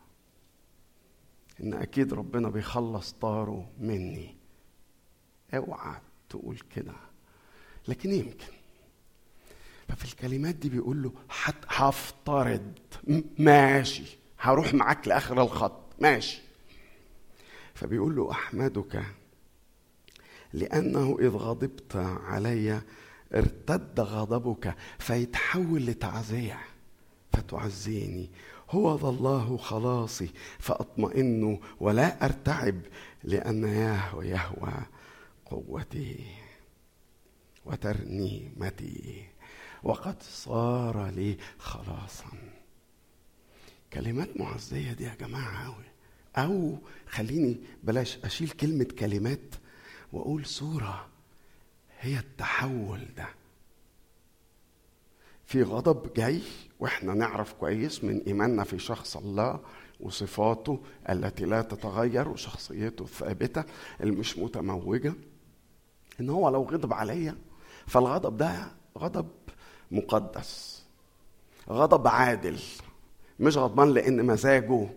إن أكيد ربنا بيخلص طاره مني. أوعى تقول كده. لكن يمكن. ففي الكلمات دي بيقول له هفترض. ماشي. هروح معاك لآخر الخط. ماشي. فبيقول له أحمدك لأنه إذ غضبت علي ارتد غضبك فيتحول لتعزيه فتعزيني. هو ذا الله خلاصي فأطمئن ولا أرتعب لأن يهوى يهوى قوتي. وترنيمتي وقد صار لي خلاصا. كلمات معزية دي يا جماعة قوي أو خليني بلاش أشيل كلمة كلمات وأقول صورة هي التحول ده. في غضب جاي وإحنا نعرف كويس من إيماننا في شخص الله وصفاته التي لا تتغير وشخصيته الثابتة المش متموجة إن هو لو غضب عليا فالغضب ده غضب مقدس غضب عادل مش غضبان لأن مزاجه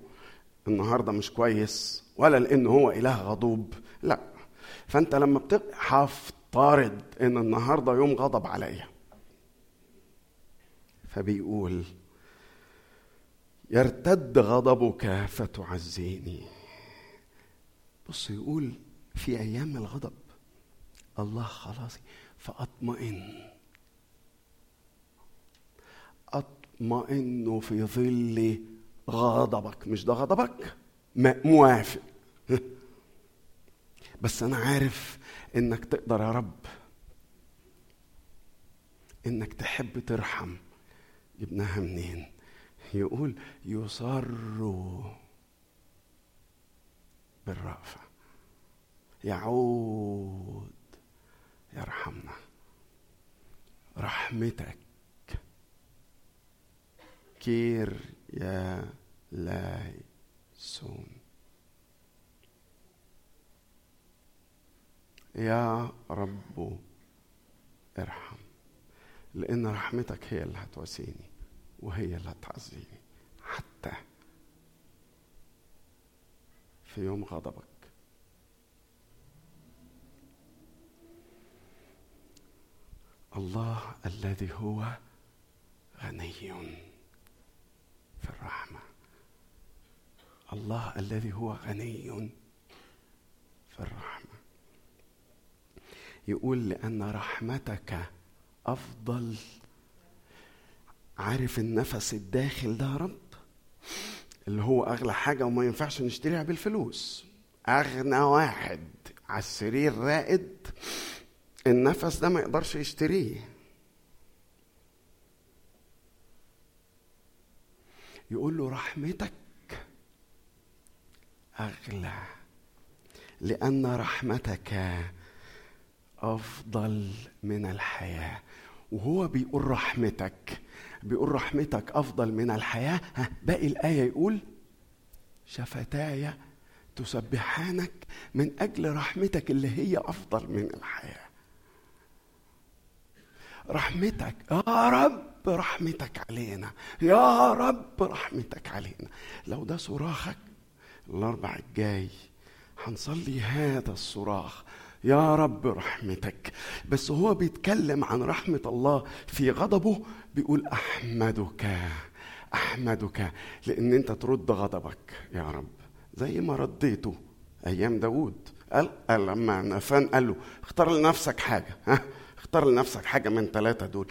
النهارده مش كويس ولا لأن هو إله غضوب لا. فأنت لما بتق هفترض إن النهارده يوم غضب عليا. فبيقول يرتد غضبك فتعزيني. بص يقول في أيام الغضب الله خلاصي. فأطمئن. أطمئن في ظل غضبك. مش ده غضبك؟ موافق. بس أنا عارف إنك تقدر يا رب. إنك تحب ترحم جبناها منين؟ يقول يصر بالرأفة. يعود يرحمنا. رحمتك كير يا لايسون يا رب ارحم لأن رحمتك هي اللي هتواسيني وهي اللي هتعزيني حتى في يوم غضبك. الله الذي هو غني في الرحمة. الله الذي هو غني في الرحمة. يقول لأن رحمتك أفضل. عارف النفس الداخل ده يا رب؟ اللي هو أغلى حاجة وما ينفعش نشتريها بالفلوس. أغنى واحد على السرير رائد. النفس ده ما يقدرش يشتريه. يقول له رحمتك أغلى لأن رحمتك أفضل من الحياة. وهو بيقول رحمتك بيقول رحمتك أفضل من الحياة. ها باقي الآية يقول شفتاي تسبحانك من أجل رحمتك اللي هي أفضل من الحياة. رحمتك. يا رب رحمتك علينا. يا رب رحمتك علينا. لو ده صراخك الأربع الجاي هنصلي هذا الصراخ. يا رب رحمتك. بس هو بيتكلم عن رحمة الله في غضبه بيقول أحمدك أحمدك لأن أنت ترد غضبك. يا رب زي ما رديته أيام داود قال, قال لما نفان قال له اختار لنفسك حاجة. ها؟ اختار لنفسك حاجة من ثلاثة دول.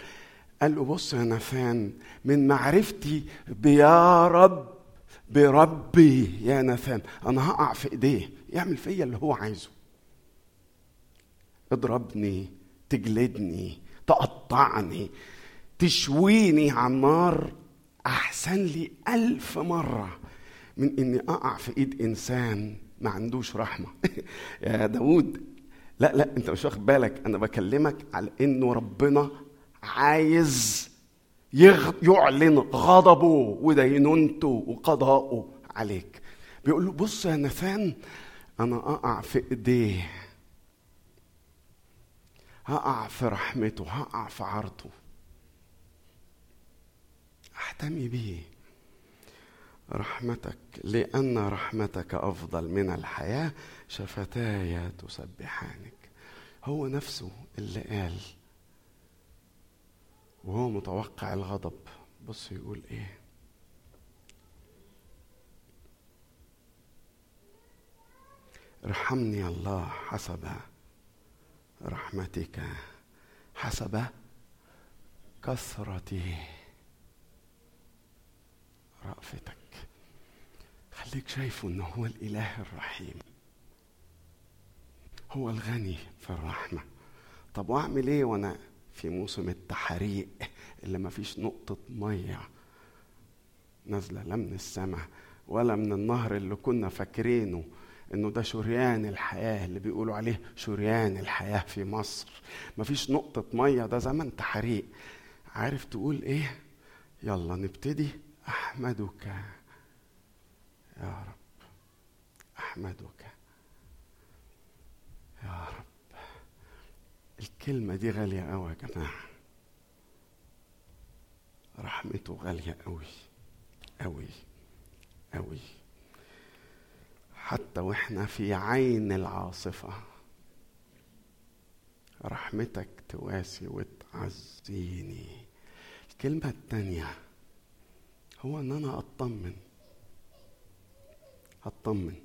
قال له بص يا نفان من معرفتي بيا رب بربي يا نفان. أنا هقع في إيديه يعمل فيا اللي هو عايزه. اضربني تجلدني تقطعني تشويني على النار. أحسن لي ألف مرة من إني أقع في إيد إنسان ما عندوش رحمة. يا داود لا لا انت مش واخد بالك. أنا بكلمك على انه ربنا عايز. يعلن غضبه ودينونته وقضاءه عليك. بيقول له بص يا نفان أنا أقع في إيديه هقع في رحمته هقع في عرضه. أحتمي بيه رحمتك لأن رحمتك أفضل من الحياة. شفتاي تسبحانك. هو نفسه اللي قال وهو متوقع الغضب. بص يقول إيه؟ ارحمني الله حسب رحمتك حسب كثرة رأفتك. خليك شايفه إنه هو الإله الرحيم. هو الغني في الرحمة. طب واعمل إيه وأنا في موسم التحريق اللي ما فيش نقطة مية نازلة لا من السماء ولا من النهر اللي كنا فاكرينه إنه ده شريان الحياة اللي بيقولوا عليه شريان الحياة في مصر. ما فيش نقطة مية ده زمن تحريق. عارف تقول إيه؟ يلا نبتدي أحمدك يا رب. أحمدك يا رب الكلمة دي غالية أوي يا جماعة. رحمته غالية أوي أوي أوي. حتى وإحنا في عين العاصفة رحمتك تواسي وتعزيني. الكلمة التانية هو إن أنا أطمن أطمن.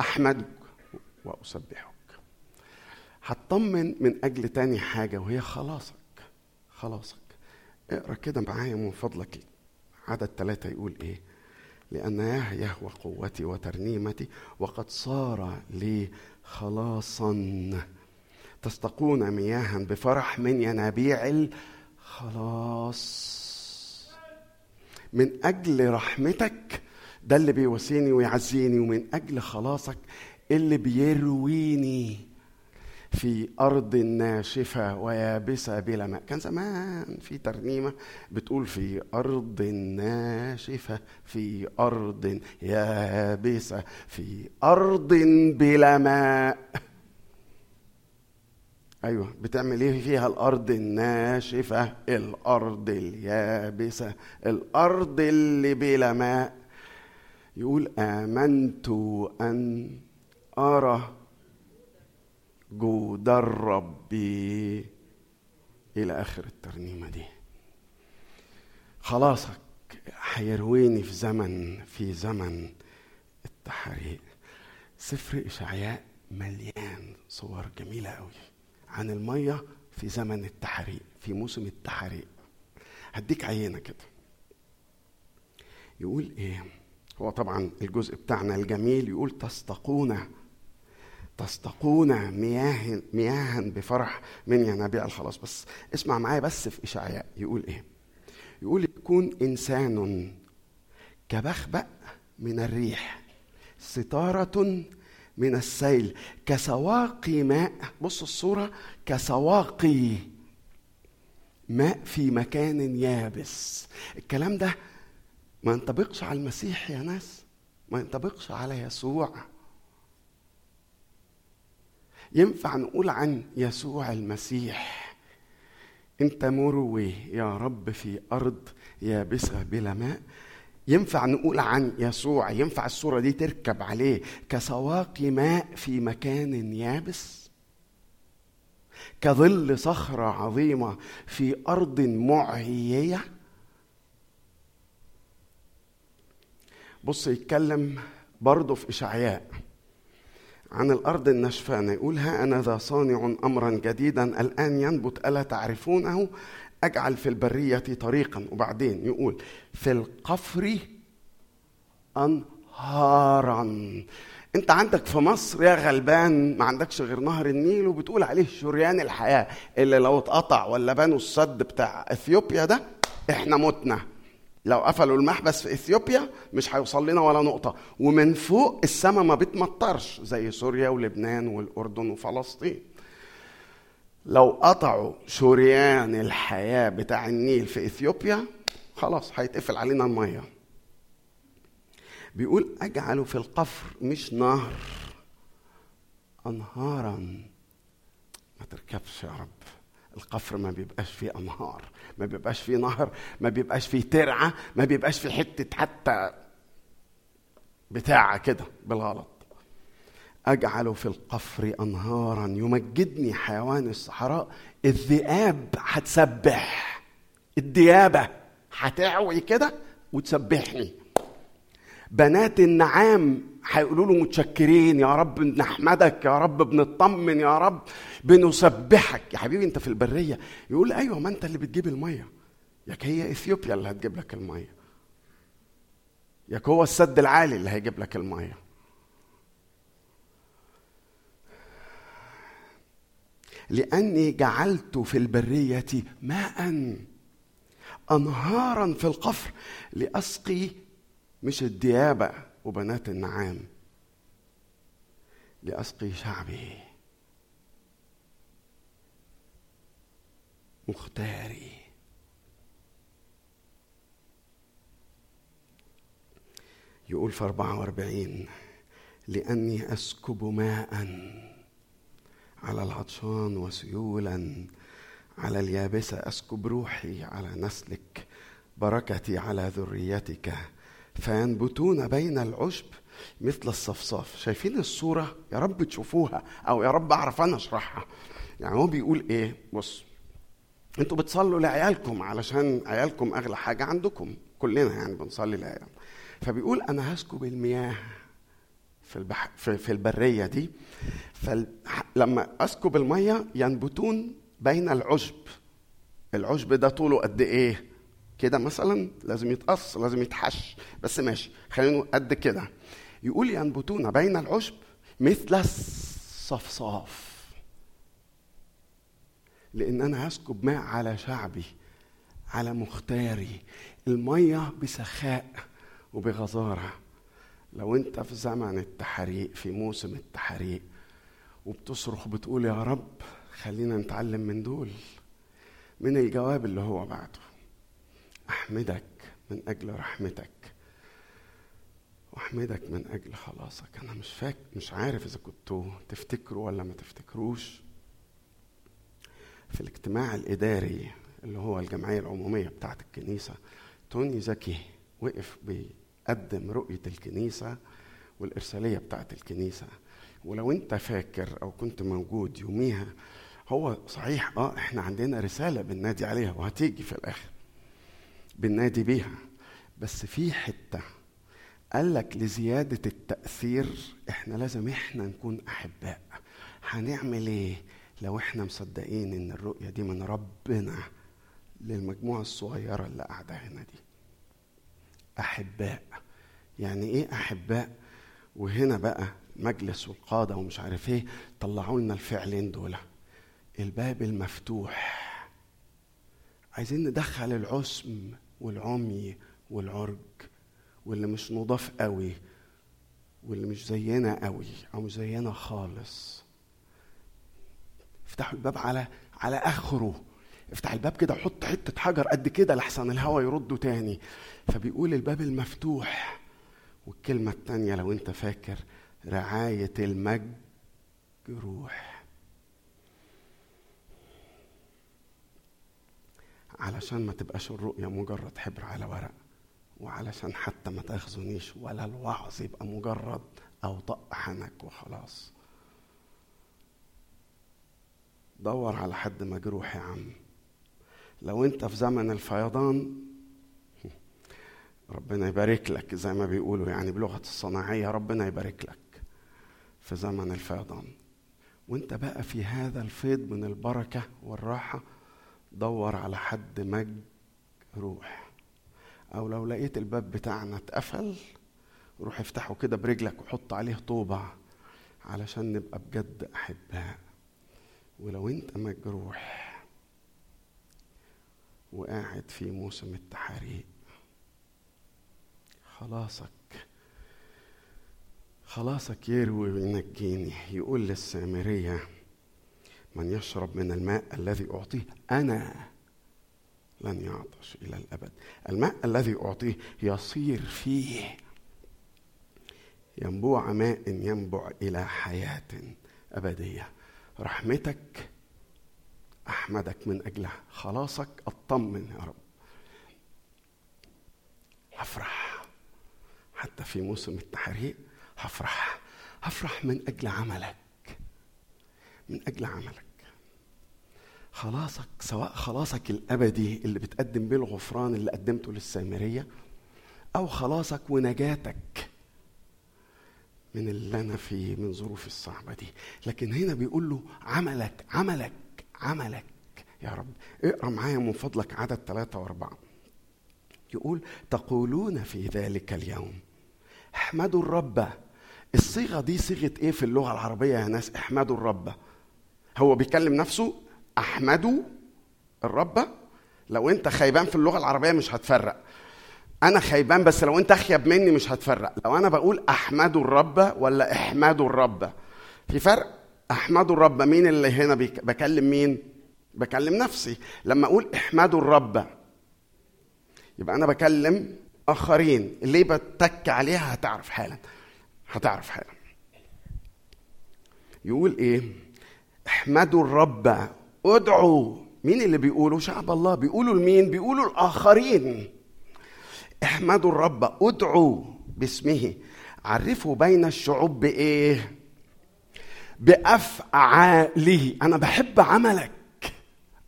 أحمدك وأسبحك. هطمن من أجل تاني حاجة وهي خلاصك. خلاصك. اقرأ كده معايا من فضلك. عدد ثلاثة يقول إيه؟ لأن يهوى قوتي وترنيمتي وقد صار لي خلاصا. تستقون مياها بفرح من ينابيع الخلاص. من أجل رحمتك ده اللي بيواسيني ويعزيني ومن أجل خلاصك اللي بيرويني في أرض ناشفة ويابسة بلا ماء. كان زمان في ترنيمة بتقول في أرض ناشفة في أرض يابسة في أرض بلا ماء. أيوة بتعمل إيه فيها؟ الأرض الناشفة الأرض اليابسة الأرض اللي بلا ماء. يقول آمنت أن أرى جود الرب إلى آخر الترنيمة دي. خلاصك هيرويني في زمن في زمن التحريق سفر إشعياء مليان صور جميلة قوي عن المية في زمن التحريق في موسم التحريق هديك عينة كده. يقول إيه؟ هو طبعا الجزء بتاعنا الجميل يقول تستقون تستقون مياه مياها بفرح من ينابيع الخلاص بس اسمع معايا بس في إشعياء. يقول إيه؟ يقول يكون إنسان كبخبأ من الريح ستارة من السيل كسواقي ماء. بص الصورة كسواقي ماء في مكان يابس. الكلام ده ما ينطبقش على المسيح يا ناس. ما ينطبقش على يسوع. ينفع نقول عن يسوع المسيح أنت مروي يا رب في أرض يابسة بلا ماء. ينفع نقول عن يسوع ينفع الصورة دي تركب عليه كسواقي ماء في مكان يابس؟ كظل صخرة عظيمة في أرض معيية؟ بص يتكلم برضه في إشعياء عن الأرض النشفانة يقول ها أنا ذا صانع أمرا جديدا الآن ينبت ألا تعرفونه؟ أجعل في البرية طريقا. وبعدين يقول في القفر أنهارا. أنت عندك في مصر يا غلبان ما عندكش غير نهر النيل وبتقول عليه شريان الحياة اللي لو اتقطع ولا بنوا السد بتاع إثيوبيا ده إحنا متنا. لو قفلوا المحبس في إثيوبيا مش هيوصل لنا ولا نقطة. ومن فوق السماء ما بتمطرش زي سوريا ولبنان والأردن وفلسطين. لو قطعوا شريان الحياة بتاع النيل في إثيوبيا خلاص هيتقفل علينا المية. بيقول اجعله في القفر مش نهر أنهارا. ما تركبش يا رب القفر ما بيبقاش فيه أنهار. ما بيبقاش فيه نهر ما بيبقاش فيه ترعة ما بيبقاش فيه حتة حتى بتاعه كده بالغلط. أجعل في القفر أنهارا يمجدني حيوان الصحراء الذئاب هتسبح. الديابه هتعوي كده وتسبحني. بنات النعام هيقولوا له متشكرين يا رب نحمدك يا رب بنطمن يا رب بنسبحك. يا حبيبي انت في البرية. يقول أيوه ما انت اللي بتجيب المية. ياك هي إثيوبيا اللي هتجيب لك المية. ياك هو السد العالي اللي هيجيب لك المية. لأني جعلت في البرية ماء انهارا في القفر لأسقي مش الديابة وبنات النعام لأسقي شعبي. مختاري. يقول في 44 لأني أسكب ماء على العطشان وسيولا على اليابسة أسكب روحي على نسلك بركتي على ذريتك فينبتون بين العشب مثل الصفصاف. شايفين الصورة؟ يا رب تشوفوها أو يا رب أعرف أنا أشرحها. يعني هو بيقول إيه؟ بص أنتوا بتصلوا لعيالكم علشان عيالكم أغلى حاجة عندكم كلنا يعني بنصلي لعيالنا فبيقول أنا هسكب المياه في البح... في, في البرية دي. فلما أسكب المية ينبتون بين العشب. العشب ده طوله قد إيه؟ كده مثلا؟ لازم يتقص لازم يتحش. بس ماشي خلينا قد كده. يقول ينبتون بين العشب مثل الصفصاف. لأن أنا هسكب ماء على شعبي على مختاري. المية بسخاء وبغزارة. لو أنت في زمن التحريق في موسم التحريق وبتصرخ بتقول يا رب خلينا نتعلم من دول من الجواب اللي هو بعده. أحمدك من أجل رحمتك. واحمدك من أجل خلاصك. أنا مش فاك مش عارف إذا كنتوا تفتكروا ولا ما تفتكروش. في الاجتماع الإداري اللي هو الجمعية العمومية بتاعة الكنيسة توني زكي وقف بيقدم رؤية الكنيسة والإرسالية بتاعة الكنيسة. ولو انت فاكر أو كنت موجود يوميها هو صحيح آه إحنا عندنا رسالة بننادي عليها وهتيجي في الآخر بننادي بيها. بس في حتة قال لك لزيادة التأثير إحنا لازم إحنا نكون أحباء. هنعمل إيه؟ لو إحنا مصدقين إن الرؤية دي من ربنا للمجموعة الصغيرة اللي قاعدة هنا دي. أحباء. يعني إيه أحباء؟ وهنا بقى مجلس والقادة ومش عارف إيه طلعوا لنا الفعلين دول. الباب المفتوح. عايزين ندخل العسم والعمي والعرج واللي مش نضاف قوي واللي مش زينا قوي أو مش زينا خالص. افتحوا الباب على على آخره. افتح الباب كده وحط حتة حجر قد كده لحسن الهوا يرده تاني. فبيقول الباب المفتوح. والكلمة التانية لو انت فاكر رعاية المجروح. علشان ما تبقاش الرؤية مجرد حبر على ورق وعلشان حتى ما تاخذونيش ولا الوعظ يبقى مجرد أو طق حنك وخلاص. دور على حد مجروح يا عم. لو انت في زمن الفيضان ربنا يبارك لك زي ما بيقولوا يعني بلغة الصناعية ربنا يبارك لك في زمن الفيضان. وانت بقى في هذا الفيض من البركة والراحة دور على حد مجروح أو لو لقيت الباب بتاعنا اتقفل روح افتحه كده برجلك وحط عليه طوبة علشان نبقى بجد أحباء. ولو انت مجروح وقاعد في موسم التحريق خلاصك خلاصك يروي وينجيني. يقول للسامرية من يشرب من الماء الذي أعطيه أنا لن يعطش إلى الأبد. الماء الذي أعطيه يصير فيه ينبوع ماء ينبع إلى حياة أبدية. رحمتك أحمدك من أجلها. خلاصك أطمن يا رب. هفرح. حتى في موسم التحريق هفرح. هفرح من أجل عملك. من أجل عملك. خلاصك سواء خلاصك الأبدي اللي بتقدم بيه الغفران اللي قدمته للسامرية أو خلاصك ونجاتك من اللي أنا فيه من ظروفي الصعبة دي. لكن هنا بيقول له عملك عملك عملك. يا رب اقرأ معايا من فضلك عدد ثلاثة وأربعة. يقول تقولون في ذلك اليوم احمدوا الرب. الصيغة دي صيغة إيه في اللغة العربية يا ناس؟ احمدوا الرب. هو بيكلم نفسه احمدوا الرب. لو أنت خيبان في اللغة العربية مش هتفرق. أنا خيبان بس لو أنت أخيب مني مش هتفرق. لو أنا بقول احمدوا الرب ولا احمدوا الرب. في فرق؟ احمدوا الرب مين اللي هنا. بكلم مين؟ بكلم نفسي. لما أقول احمدوا الرب يبقى أنا بكلم آخرين. اللي بتك عليها هتعرف حالا. هتعرف حالا. يقول إيه؟ احمدوا الرب ادعوا مين اللي بيقولوا شعب الله. بيقولوا لمين؟ بيقولوا الاخرين احمدوا الرب ادعوا باسمه. عرفوا بين الشعوب بإيه؟ بأفعاله. أنا بحب عملك.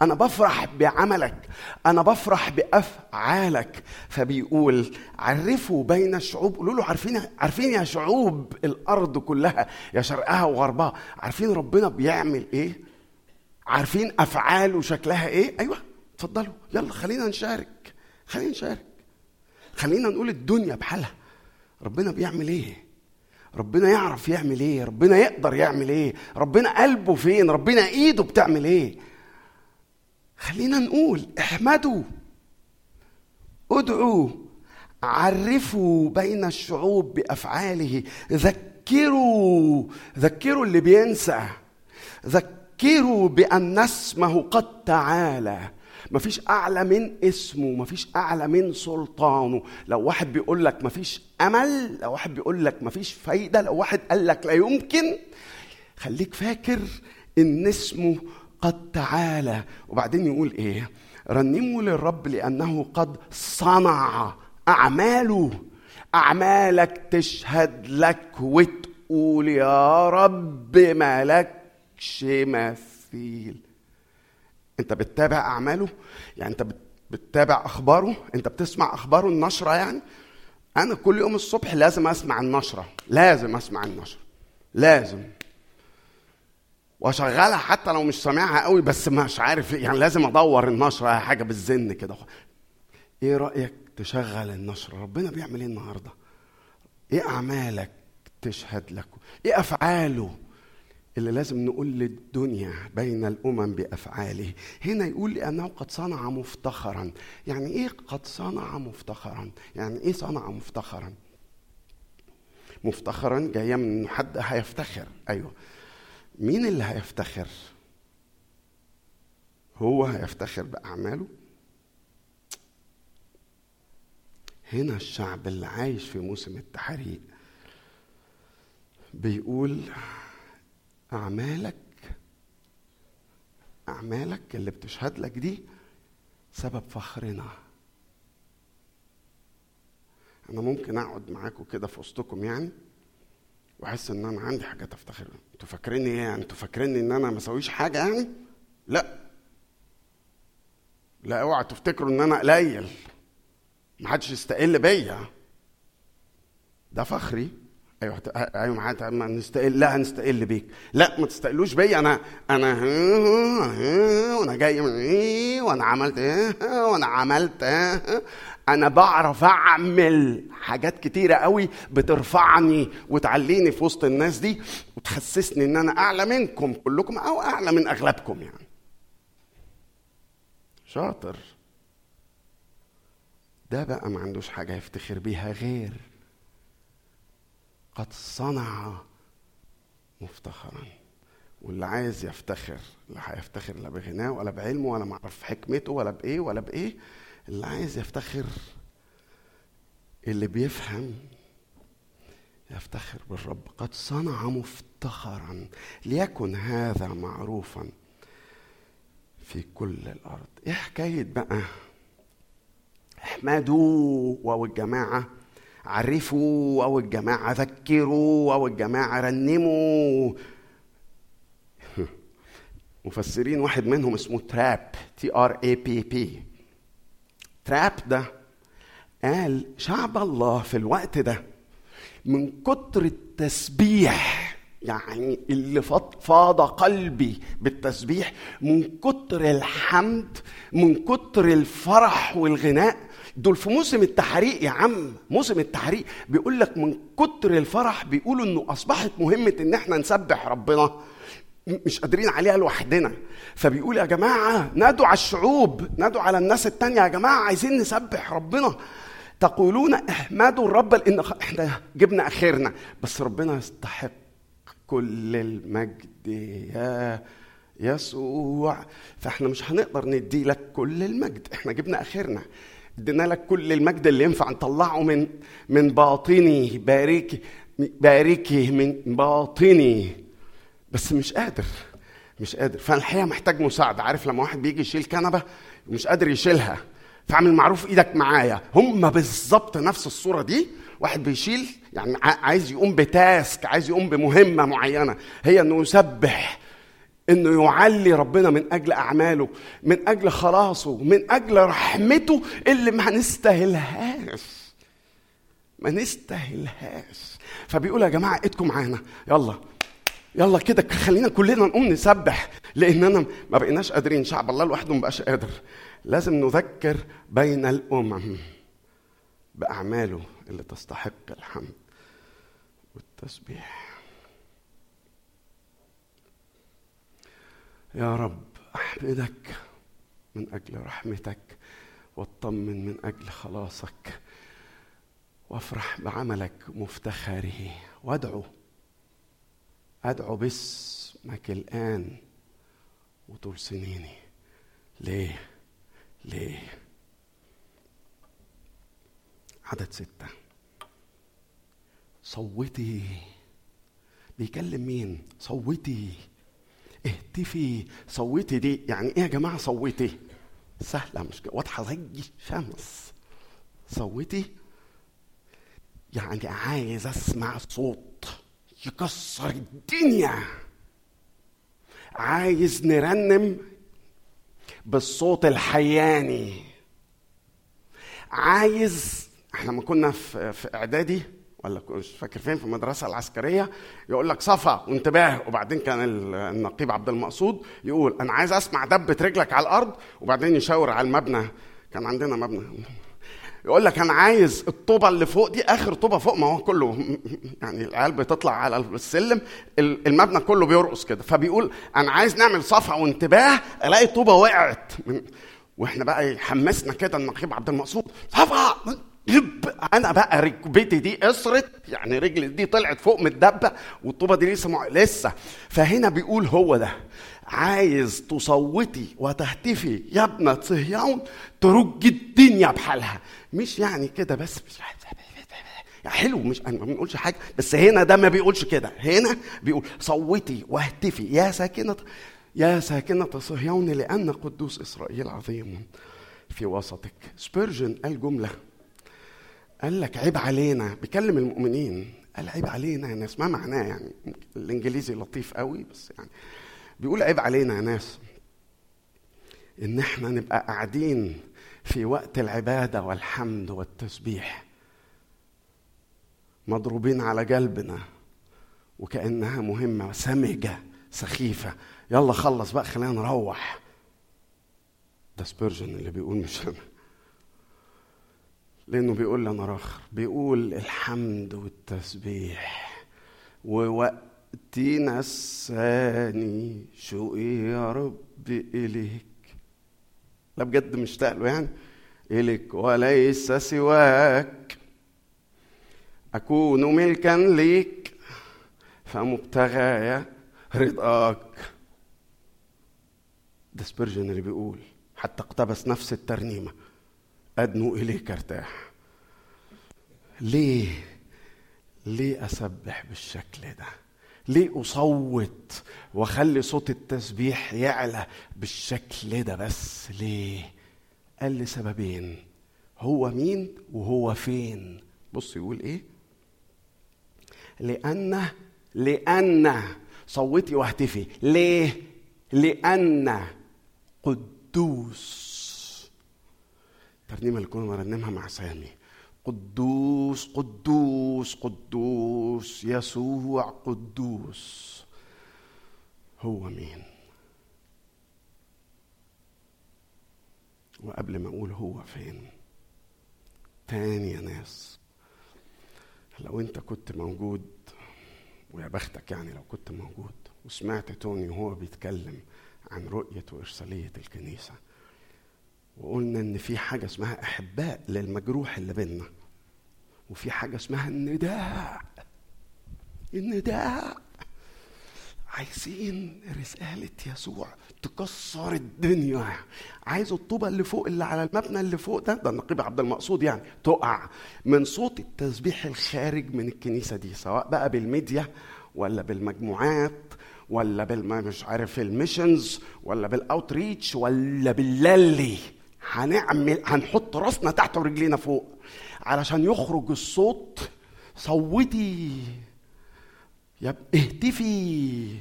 أنا بفرح بعملك. أنا بفرح بأفعالك. فبيقول عرفوا بين الشعوب. قولوا له عارفين عارفين يا شعوب الأرض كلها يا شرقها وغربها. عارفين ربنا بيعمل إيه؟ عارفين أفعاله شكلها إيه؟ أيوه اتفضلوا. يلا خلينا نشارك. خلينا نشارك. خلينا نقول الدنيا بحالها. ربنا بيعمل إيه؟ ربنا يعرف يعمل إيه؟ ربنا يقدر يعمل إيه؟ ربنا قلبه فين؟ ربنا ايده بتعمل إيه؟ خلينا نقول احمدوا. ادعوا. عرفوا بين الشعوب بأفعاله. ذكروا. ذكروا اللي بينسى. ذكروا بأن اسمه قد تعالى. مفيش أعلى من اسمه مفيش أعلى من سلطانه. لو واحد بيقول لك مفيش أمل لو واحد بيقول لك مفيش فايدة لو واحد قال لك لا يمكن خليك فاكر إن اسمه قد تعالى. وبعدين يقول إيه؟ رنموا للرب لأنه قد صنع أعماله. أعمالك تشهد لك وتقول يا رب مالكش مثيل. انت بتتابع اعماله يعني انت بت- بتتابع اخباره انت بتسمع اخباره النشرة يعني. أنا كل يوم الصبح لازم اسمع النشرة لازم اسمع النشرة لازم. واشغلها حتى لو مش سامعها قوي بس مش عارف يعني لازم ادور النشرة حاجة بالزن كده. إيه رأيك تشغل النشرة؟ ربنا بيعمل إيه النهارده؟ إيه اعمالك تشهد لك؟ إيه افعاله؟ اللي لازم نقول للدنيا بين الأمم بأفعاله. هنا يقول لأنه قد صنع مفتخرا. يعني إيه قد صنع مفتخرا؟ يعني إيه صنع مفتخرا؟ مفتخرا جاية من حد هيفتخر. أيوه. مين اللي هيفتخر؟ هو هيفتخر بأعماله؟ هنا الشعب اللي عايش في موسم التحريق بيقول أعمالك أعمالك اللي بتشهد لك دي سبب فخرنا أنا ممكن أقعد معاكم كده في وسطكم يعني وأحس إن أنا عندي حاجات أفتخر بيها. أنتوا فاكريني إيه يعني؟ أنتوا فاكريني إن أنا ما أسويش حاجة يعني؟ لا لا أوعى تفتكروا إن أنا قليل محدش يستقل بيا ده فخري أيوه أيوه ما نستقل لا هنستقل بيك. لا ما تستقلوش بيا. أنا أنا وأنا جاي من إيه وأنا عملت إيه وأنا عملت إيه أنا بعرف أعمل حاجات كتيرة قوي بترفعني وتعليني في وسط الناس دي وتحسسني إن أنا أعلى منكم كلكم أو أعلى من أغلبكم يعني. شاطر. ده بقى ما عندوش حاجة يفتخر بيها غير قد صنع مفتخرا. واللي عايز يفتخر لا هيفتخر لا بغناه ولا بعلمه ولا معرف حكمته ولا بإيه ولا بإيه. اللي عايز يفتخر اللي بيفهم يفتخر بالرب. قد صنع مفتخرا ليكن هذا معروفا في كل الأرض. إيه حكاية بقى احمدوا واو الجماعة؟ عرفوا أو الجماعة ذكروا أو الجماعة رنموا. مفسرين واحد منهم اسمه تراب T R A B B تراب ده قال شعب الله في الوقت ده من كتر التسبيح يعني اللي فاض قلبي بالتسبيح من كتر الحمد من كتر الفرح والغناء دول في موسم التحريق يا عم موسم التحريق. بيقول لك من كتر الفرح بيقولوا إنه أصبحت مهمة إن إحنا نسبح ربنا. مش قادرين عليها لوحدنا. فبيقول يا جماعة نادوا على الشعوب نادوا على الناس التانية يا جماعة عايزين نسبح ربنا. تقولون احمدوا الرب لأن إحنا جبنا آخرنا. بس ربنا يستحق كل المجد يا يسوع. فإحنا مش هنقدر ندي لك كل المجد. إحنا جبنا آخرنا. ادينا لك كل المجد اللي ينفع نطلعه من من باطني باركي باركي من باطني. بس مش قادر مش قادر. فأنا الحقيقة محتاج مساعدة. عارف لما واحد بيجي يشيل كنبة ومش قادر يشيلها فاعمل معروف إيدك معايا. هم بالظبط نفس الصورة دي. واحد بيشيل يعني عايز يقوم بتاسك عايز يقوم بمهمة معينة. هي إنه يسبح إنه يعلي ربنا من أجل أعماله من أجل خلاصه من أجل رحمته اللي ما نستاهلهاش. ما نستاهلهاش. فبيقول يا جماعة إيدكم معانا. يلا. يلا كده خلينا كلنا نقوم نسبح لاننا ما بقيناش قادرين. شعب الله لوحده ما بقاش قادر. لازم نذكر بين الأمم بأعماله اللي تستحق الحمد والتسبيح. يا رب احمدك من أجل رحمتك واطمن من أجل خلاصك وافرح بعملك مفتخره. وادعو أدعو باسمك الآن وطول سنيني. ليه؟ ليه؟ عدد ستة. صوتي. بيكلم مين؟ صوتي. اهتفي صوتي دي. يعني إيه يا جماعة صوتي؟ سهلة مش واضحة زي الشمس. صوتي؟ يعني عايز أسمع صوت يكسر الدنيا. عايز نرنم بالصوت الحياني. عايز إحنا لما كنا في, في إعدادي ولا مش فاكر فين في المدرسة العسكرية. يقول لك صفا وانتباه. وبعدين كان النقيب عبد المقصود يقول أنا عايز أسمع دبة رجلك على الأرض. وبعدين يشاور على المبنى. كان عندنا مبنى. يقول لك أنا عايز الطوبة اللي فوق دي آخر طوبة فوق. ما هو كله يعني العيال بتطلع على السلم المبنى كله بيرقص كده. فبيقول أنا عايز نعمل صفا وانتباه ألاقي طوبة وقعت. وإحنا بقى يحمسنا كده النقيب عبد المقصود صفا! يب أنا بقى ركبتي دي قصرت يعني رجلي دي طلعت فوق من الدبه والطوبة دي لسه مع... لسه. فهنا بيقول هو ده عايز تصوتي وتهتفي يا ابنة صهيون ترج الدنيا بحالها. مش يعني كده بس مش حلو مش أنا ما بنقولش حاجة بس هنا ده ما بيقولش كده. هنا بيقول صوتي واهتفي. يا ساكنه يا ساكنة صهيون لأن قدوس إسرائيل عظيم في وسطك. سبيرجن قال جمله قال لك عيب علينا. بيكلم المؤمنين. قال عيب علينا. يا ناس ما معناه يعني. الإنجليزي لطيف قوي بس يعني. بيقول عيب علينا يا ناس. إن إحنا نبقى قاعدين في وقت العبادة والحمد والتسبيح. مضروبين على قلبنا. وكأنها مهمة سمجة سخيفة. يلا خلص بقى خلينا نروح. ده سبيرجن اللي بيقول مش أنا لأنه بيقول لنا رخر بيقول الحمد والتسبيح ووقتنا الثاني شوقي يا رب إليك؟ لا بجد مشتاق له يعني؟ إليك وليس سواك أكون ملكا ليك فمبتغايا رضاك. ده سبيرجن اللي بيقول حتى اقتبس نفس الترنيمة. أدنو إليك ارتاح ليه؟ ليه أسبح بالشكل ده؟ ليه أصوت وأخلي صوت التسبيح يعلى بالشكل ده بس؟ ليه؟ قال لي سببين. هو مين وهو فين؟ بص يقول إيه؟ لأن لأن. صوتي واهتفي. ليه؟ لأن. قدوس. الترنيمة اللي كنا بنرنمها مع سامي. قدوس قدوس قدوس يسوع قدوس. هو مين؟ وقبل ما أقول هو فين تاني يا ناس. لو أنت كنت موجود ويا بختك يعني لو كنت موجود وسمعت توني وهو بيتكلم عن رؤية وإرسالية الكنيسة وقلنا إن في حاجة اسمها أحباء للمجروح اللي بينا وفي حاجة اسمها النداء. النداء. عايزين رسالة يسوع تكسر الدنيا. عايز الطوبة اللي فوق اللي على المبنى اللي فوق ده ده النقيب عبد المقصود يعني تقع من صوت التسبيح الخارج من الكنيسة دي سواء بقى بالميديا ولا بالمجموعات ولا بالما مش عارف ال missions ولا بال outreach ولا باللالي هنعمل هنحط راسنا تحت ورجلينا فوق. علشان يخرج الصوت. صوتي. يا اهتفي.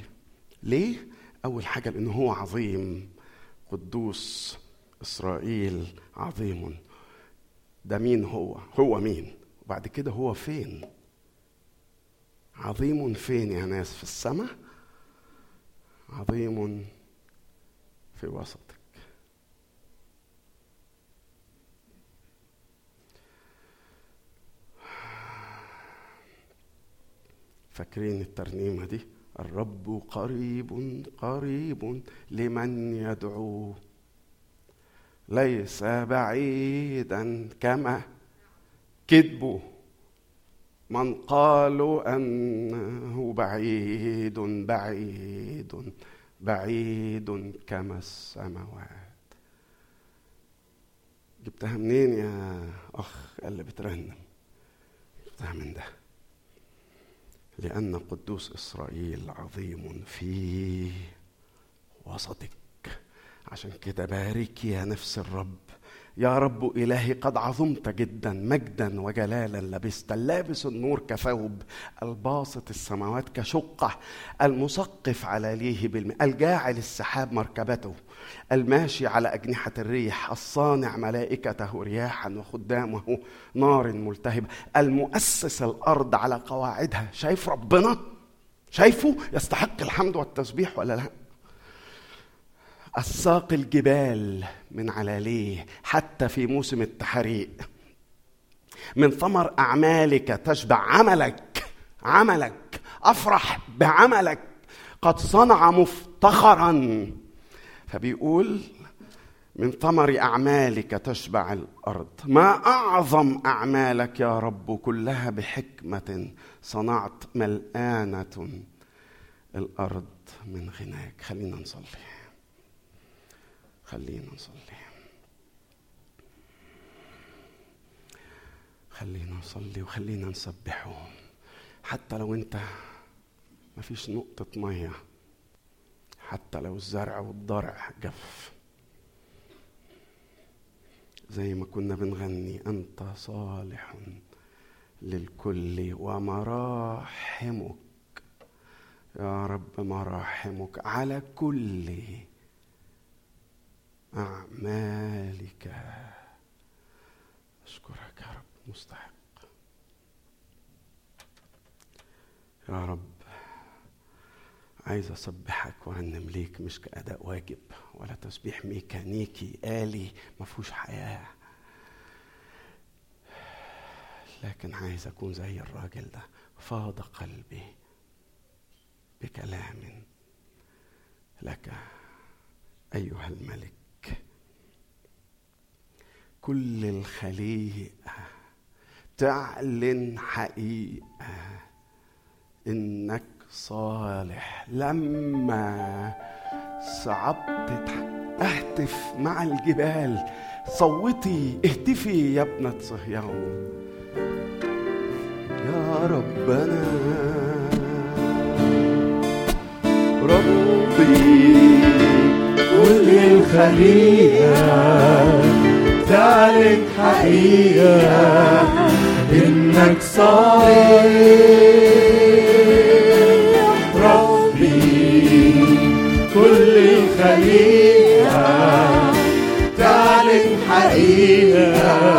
ليه؟ أول حاجة لأنه هو عظيم. قدوس إسرائيل عظيم. ده مين هو؟ هو مين؟ وبعد كده هو فين؟ عظيم فين يا ناس؟ في السماء؟ عظيم في وسطك فاكرين الترنيمة دي؟ الرب قريب قريب لمن يدعوه ليس بعيدا كما كذبوا من قالوا أنه بعيد بعيد بعيد كما السماوات. جبتها منين يا أخ اللي بترنم؟ جبتها من ده. لأن قدوس إسرائيل عظيم في وسطك. عشان كده بارك يا نفس الرب. يا رب إلهي قد عظمت جدا مجدا وجلالا لبست اللابس النور كثوب الباسط السماوات كشقة المثقف على ليه بالماء الجاعل السحاب مركبته الماشي على أجنحة الريح الصانع ملائكته رياحا وخدامه نار ملتهبة المؤسس الأرض على قواعدها. شايف ربنا؟ شايفه؟ يستحق الحمد والتسبيح ولا لا؟ الساق الجبال من علاليه حتى في موسم التحريق. من ثمر أعمالك تشبع عملك عملك أفرح بعملك. قد صنع مفتخرا. فبيقول من ثمر أعمالك تشبع الأرض. ما أعظم أعمالك يا رب كلها بحكمة صنعت ملآنة الأرض من غناك. خلينا نصلي. خلينا نصلي. خلينا نصلي وخلينا نسبحه. حتى لو انت ما فيش نقطة مية. حتى لو الزرع والضرع جف. زي ما كنا بنغني أنت صالح للكل ومراحمك. يا رب مراحمك على كل أعمالك. أشكرك يا رب مستحق. يا رب عايز أسبحك وأرنم ليك مش كأداء واجب ولا تسبيح ميكانيكي آلي ما فيهوش حياة. لكن عايز أكون زي الراجل ده فاض قلبي بكلام لك أيها الملك. كل الخليقة تعلن حقيقة إنك صالح. لما صعبت اهتف مع الجبال صوتي اهتفي يا ابنة صهيون. يا ربنا ربي كل الخليقة تعلن حقيقة. إنك صالح ربي. كل الخليقة تعلن حقيقة.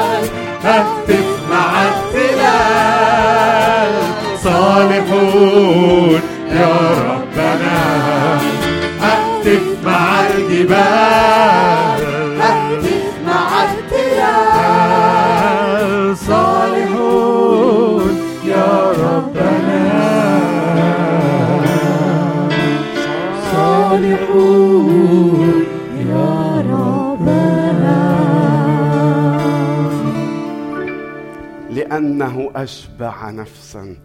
أشبع نفسا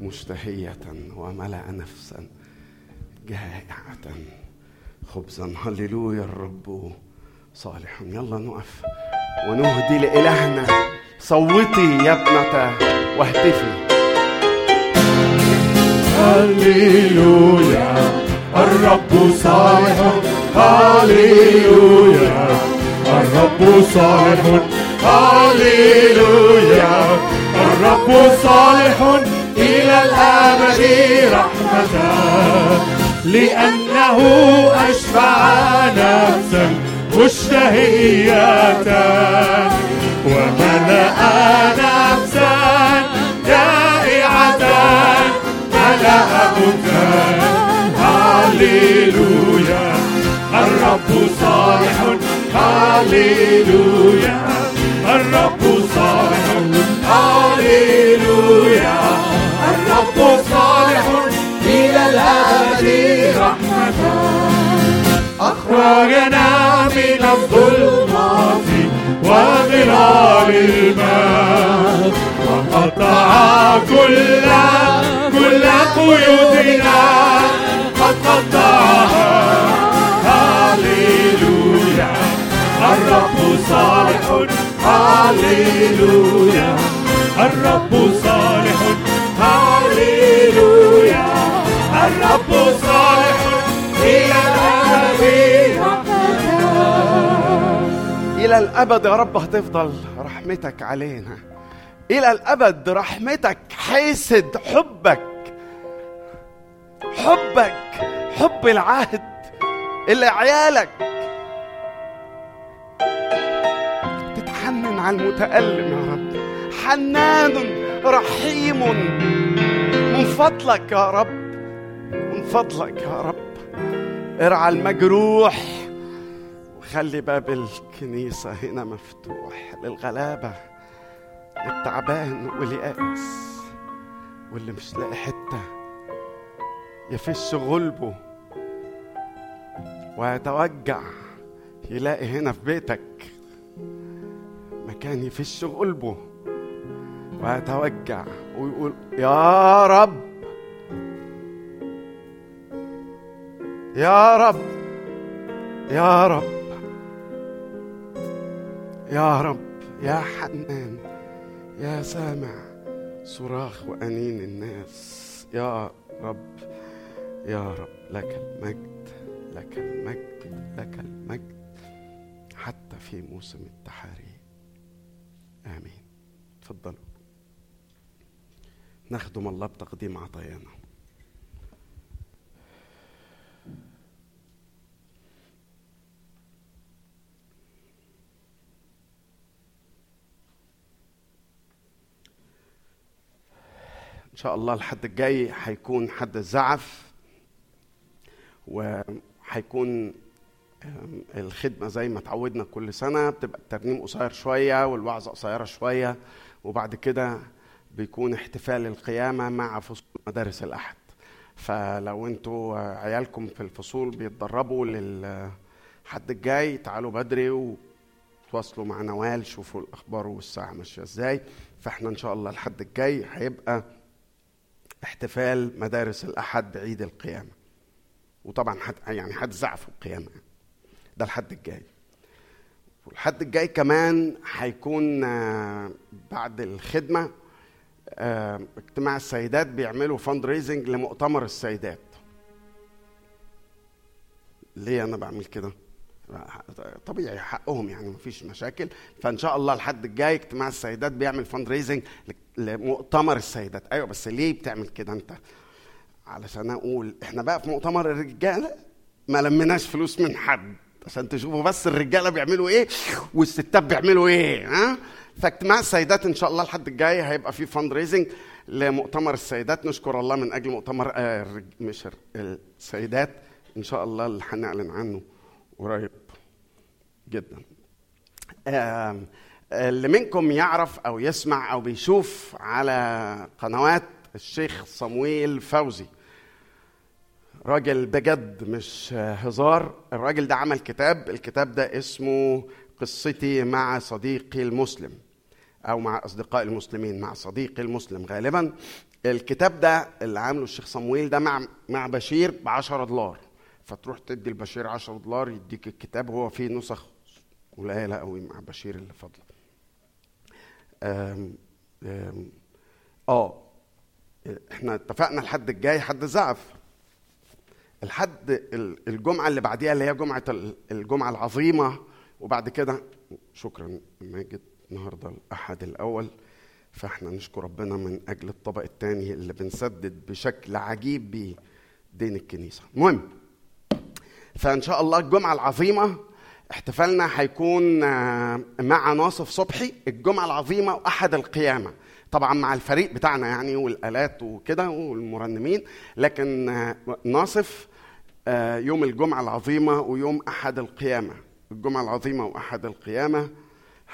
مشتهية وملأ نفسا جائعة. خبزا هللويا الرب صالح. يلا نقف ونهدي لإلهنا. صوتي يا ابنة واهتفي. هللويا الرب صالح. هللويا الرب صالح. هللويا الرب صالح إلى الأبد رحمة لأنه أشفع نفسا مشتهية وملأ نفسا جائعة ملأ بستان هللويا الرب صالح هللويا الرب صالح. الرب صالح إلى الأبد رحمة أخرجنا من الظلمات وظلال الماء وقطع كل كل قيودنا قد قطعها هللويا الرب صالح هللويا الرب صالح. هللويا. الرب صالح. إلى الأبد. إلى الأبد يا رب هتفضل رحمتك علينا. إلى الأبد رحمتك حيسد حبك. حبك حب العهد اللي عيالك تتحنن على المتألم يا رب. حنان رحيم. من فضلك يا رب من فضلك يا رب. ارعى المجروح وخلي باب الكنيسة هنا مفتوح للغلابة للتعبان واليأس واللي مش لاقي حتة يفش غلبه. ويتوجع يلاقي هنا في بيتك مكان يفش غلبه. ويتوجع ويقول يا رب. يا رب. يا رب. يا رب. يا حنان. يا سامع. صراخ وأنين الناس. يا رب. يا رب. لك المجد. لك المجد. لك المجد. حتى في موسم التحري آمين. تفضلوا نخدم الله بتقديم عطايانا. إن شاء الله الحد الجاي هيكون حد الزعف وهيكون الخدمة زي ما اتعودنا كل سنة بتبقى الترنيم قصير شوية والوعظة قصيرة شوية وبعد كده بيكون احتفال القيامة مع فصول مدارس الأحد. فلو أنتوا عيالكم في الفصول بيتدربوا للحد الجاي تعالوا بدري وتواصلوا مع نوال شوفوا الأخبار والساعة ماشية إزاي. فإحنا إن شاء الله الحد الجاي هيبقى احتفال مدارس الأحد بعيد القيامة. وطبعا حد يعني حد زعف القيامة. ده الحد الجاي. والحد الجاي كمان هيكون بعد الخدمة آه، اجتماع السيدات بيعملوا فند ريزنج لمؤتمر السيدات. ليه أنا بعمل كده؟ طبيعي حقهم يعني مفيش مشاكل. فإن شاء الله الحد الجاي اجتماع السيدات بيعمل fundraising لمؤتمر السيدات. أيوه بس ليه بتعمل كده أنت؟ علشان أقول إحنا بقى في مؤتمر الرجالة ما لمناش فلوس من حد عشان تشوفوا بس الرجالة بيعملوا إيه والستات بيعملوا إيه ها؟ فاجتماع السيدات إن شاء الله الحد الجاي هيبقى فيه fundraising لمؤتمر السيدات. نشكر الله من أجل مؤتمر آه مش السيدات. إن شاء الله اللي هنعلن عنه قريب جدا. اللي منكم يعرف أو يسمع أو بيشوف على قنوات الشيخ صمويل فوزي. راجل بجد مش هزار. الراجل ده عمل كتاب. الكتاب ده اسمه قصتي مع صديقي المسلم. أو مع اصدقائي المسلمين مع صديقي المسلم. غالبا الكتاب ده اللي عامله الشيخ صمويل ده مع مع بشير ب 10 دولار. فتروح تدي البشير 10 دولار يديك الكتاب هو فيه نسخ قليلة قوي مع بشير اللي آم، آه إحنا اتفقنا الحد الجاي حد زعف الحد ال- الجمعة اللي بعديها اللي هي جمعة ال- الجمعة العظيمة وبعد كده شكرا ماجد. النهارده الأحد الأول فإحنا نشكر ربنا من أجل الطبق الثاني اللي بنسدد بشكل عجيب بيه دين الكنيسة. المهم فإن شاء الله الجمعة العظيمة احتفالنا هيكون آه، مع ناصف صبحي الجمعة العظيمة وأحد القيامة. طبعا مع الفريق بتاعنا يعني والآلات وكده والمرنمين لكن آه، ناصف آه، يوم الجمعة العظيمة ويوم أحد القيامة. الجمعة العظيمة وأحد القيامة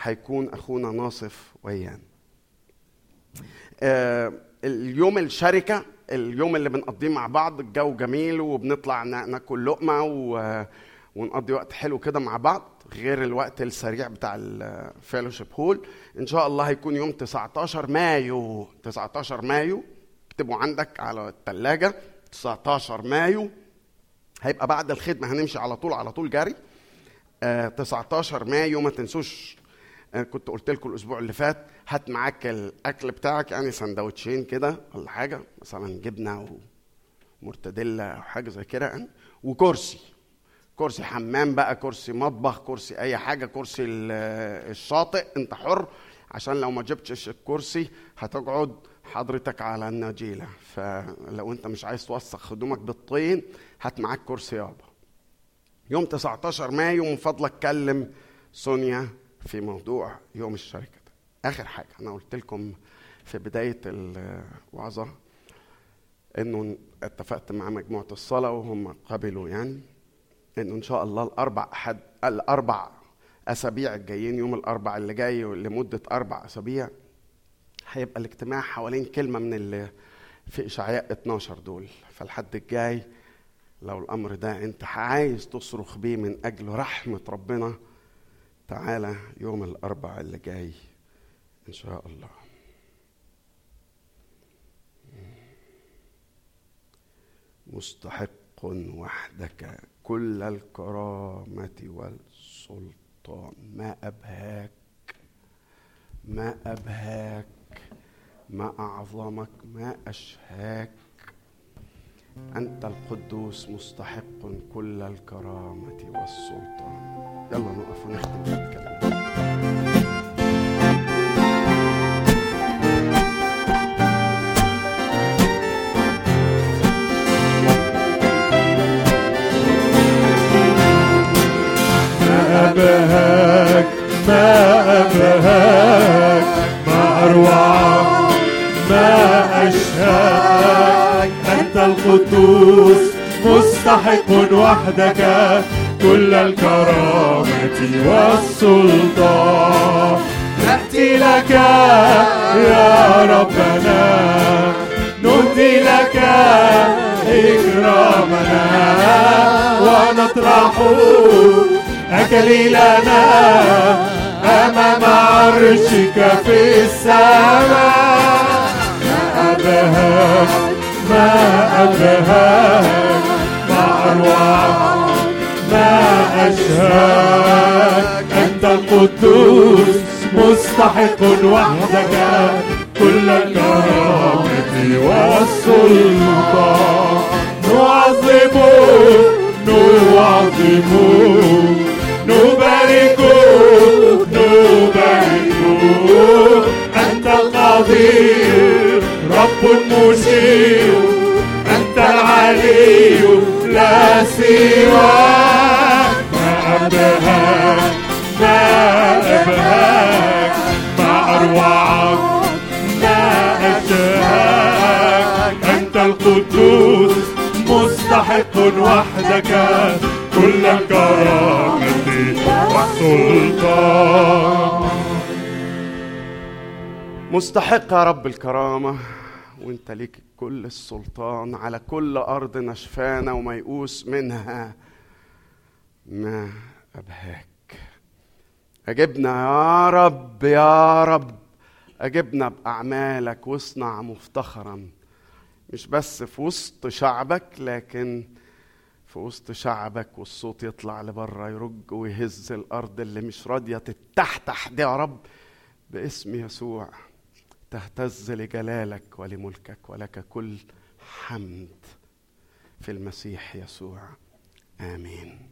هيكون أخونا ناصف ويان. آه، اليوم الشركة اليوم اللي بنقضيه مع بعض الجو جميل وبنطلع نا- ناكل لقمة و... ونقضي وقت حلو كده مع بعض غير الوقت السريع بتاع ال fellowship hall إن شاء الله هيكون يوم 19 مايو 19 مايو. اكتبوا عندك على الثلاجة 19 مايو. هيبقى بعد الخدمة هنمشي على طول على طول جري. آه 19 مايو ما تنسوش آه كنت قلت لكم الأسبوع اللي فات هات معاك الأكل بتاعك يعني سندوتشين كده ولا حاجة مثلا جبنة ومرتديلا أو حاجة زي كده يعني وكرسي. كرسي حمام بقى كرسي مطبخ كرسي أي حاجة كرسي ال- الشاطئ أنت حر. عشان لو ما جبتش الكرسي هتقعد حضرتك على النجيلة. فلو أنت مش عايز توسخ هدومك بالطين هات معاك كرسي يابا. يوم 19 مايو من فضلك كلم سونيا في موضوع يوم الشركة ده. آخر حاجة أنا قلت لكم في بداية الوعظة إنه اتفقت مع مجموعة الصلاة وهم قبلوا يعني إنه إن شاء الله الأربع أحد الأربع أسابيع الجايين يوم الأربع اللي جاي لمدة أربع أسابيع هيبقى الاجتماع حوالين كلمة من اللي في إشعياء 12 دول فالحد الجاي لو الأمر ده أنت عايز تصرخ بيه من أجل رحمة ربنا تعالى يوم الاربع اللي جاي إن شاء الله. مستحق وحدك كل الكرامة والسلطان. ما أبهاك ما أبهاك ما أعظمك ما أشهاك. أنت القدوس مستحق كل الكرامة والسلطان. يلا نقف ونختم الكلام ما القدوس مستحق وحدك كل الكرامة والسلطان. نأتي لك يا ربنا نهدي لك إكرامنا. ونطرح أكليلنا أمام عرشك في السماء. ما أبهاك ما أبهاك ما أروعك ما أشهاك أنت القدوس مستحق وحدك كل الكرامة والسلطان نعظمك نعظمك نباركك نباركك أنت القدير رب مشير أنت العلي لا سواك ما أبهاك ما أبهاك ما أروعك ما أشهاك. أنت القدوس مستحق وحدك كل الكرامة والسلطان. مستحق يا رب الكرامة. وانت ليك كل السلطان على كل أرض نشفانة وميؤوس منها. ما أبهاك. أجبنا يا رب يا رب. أجبنا بأعمالك واصنع مفتخرا. مش بس في وسط شعبك لكن في وسط شعبك والصوت يطلع لبره يرج ويهز الأرض اللي مش راضية تتحتح دي يا رب باسم يسوع. تهتز لجلالك ولملكك ولك كل حمد في المسيح يسوع. آمين.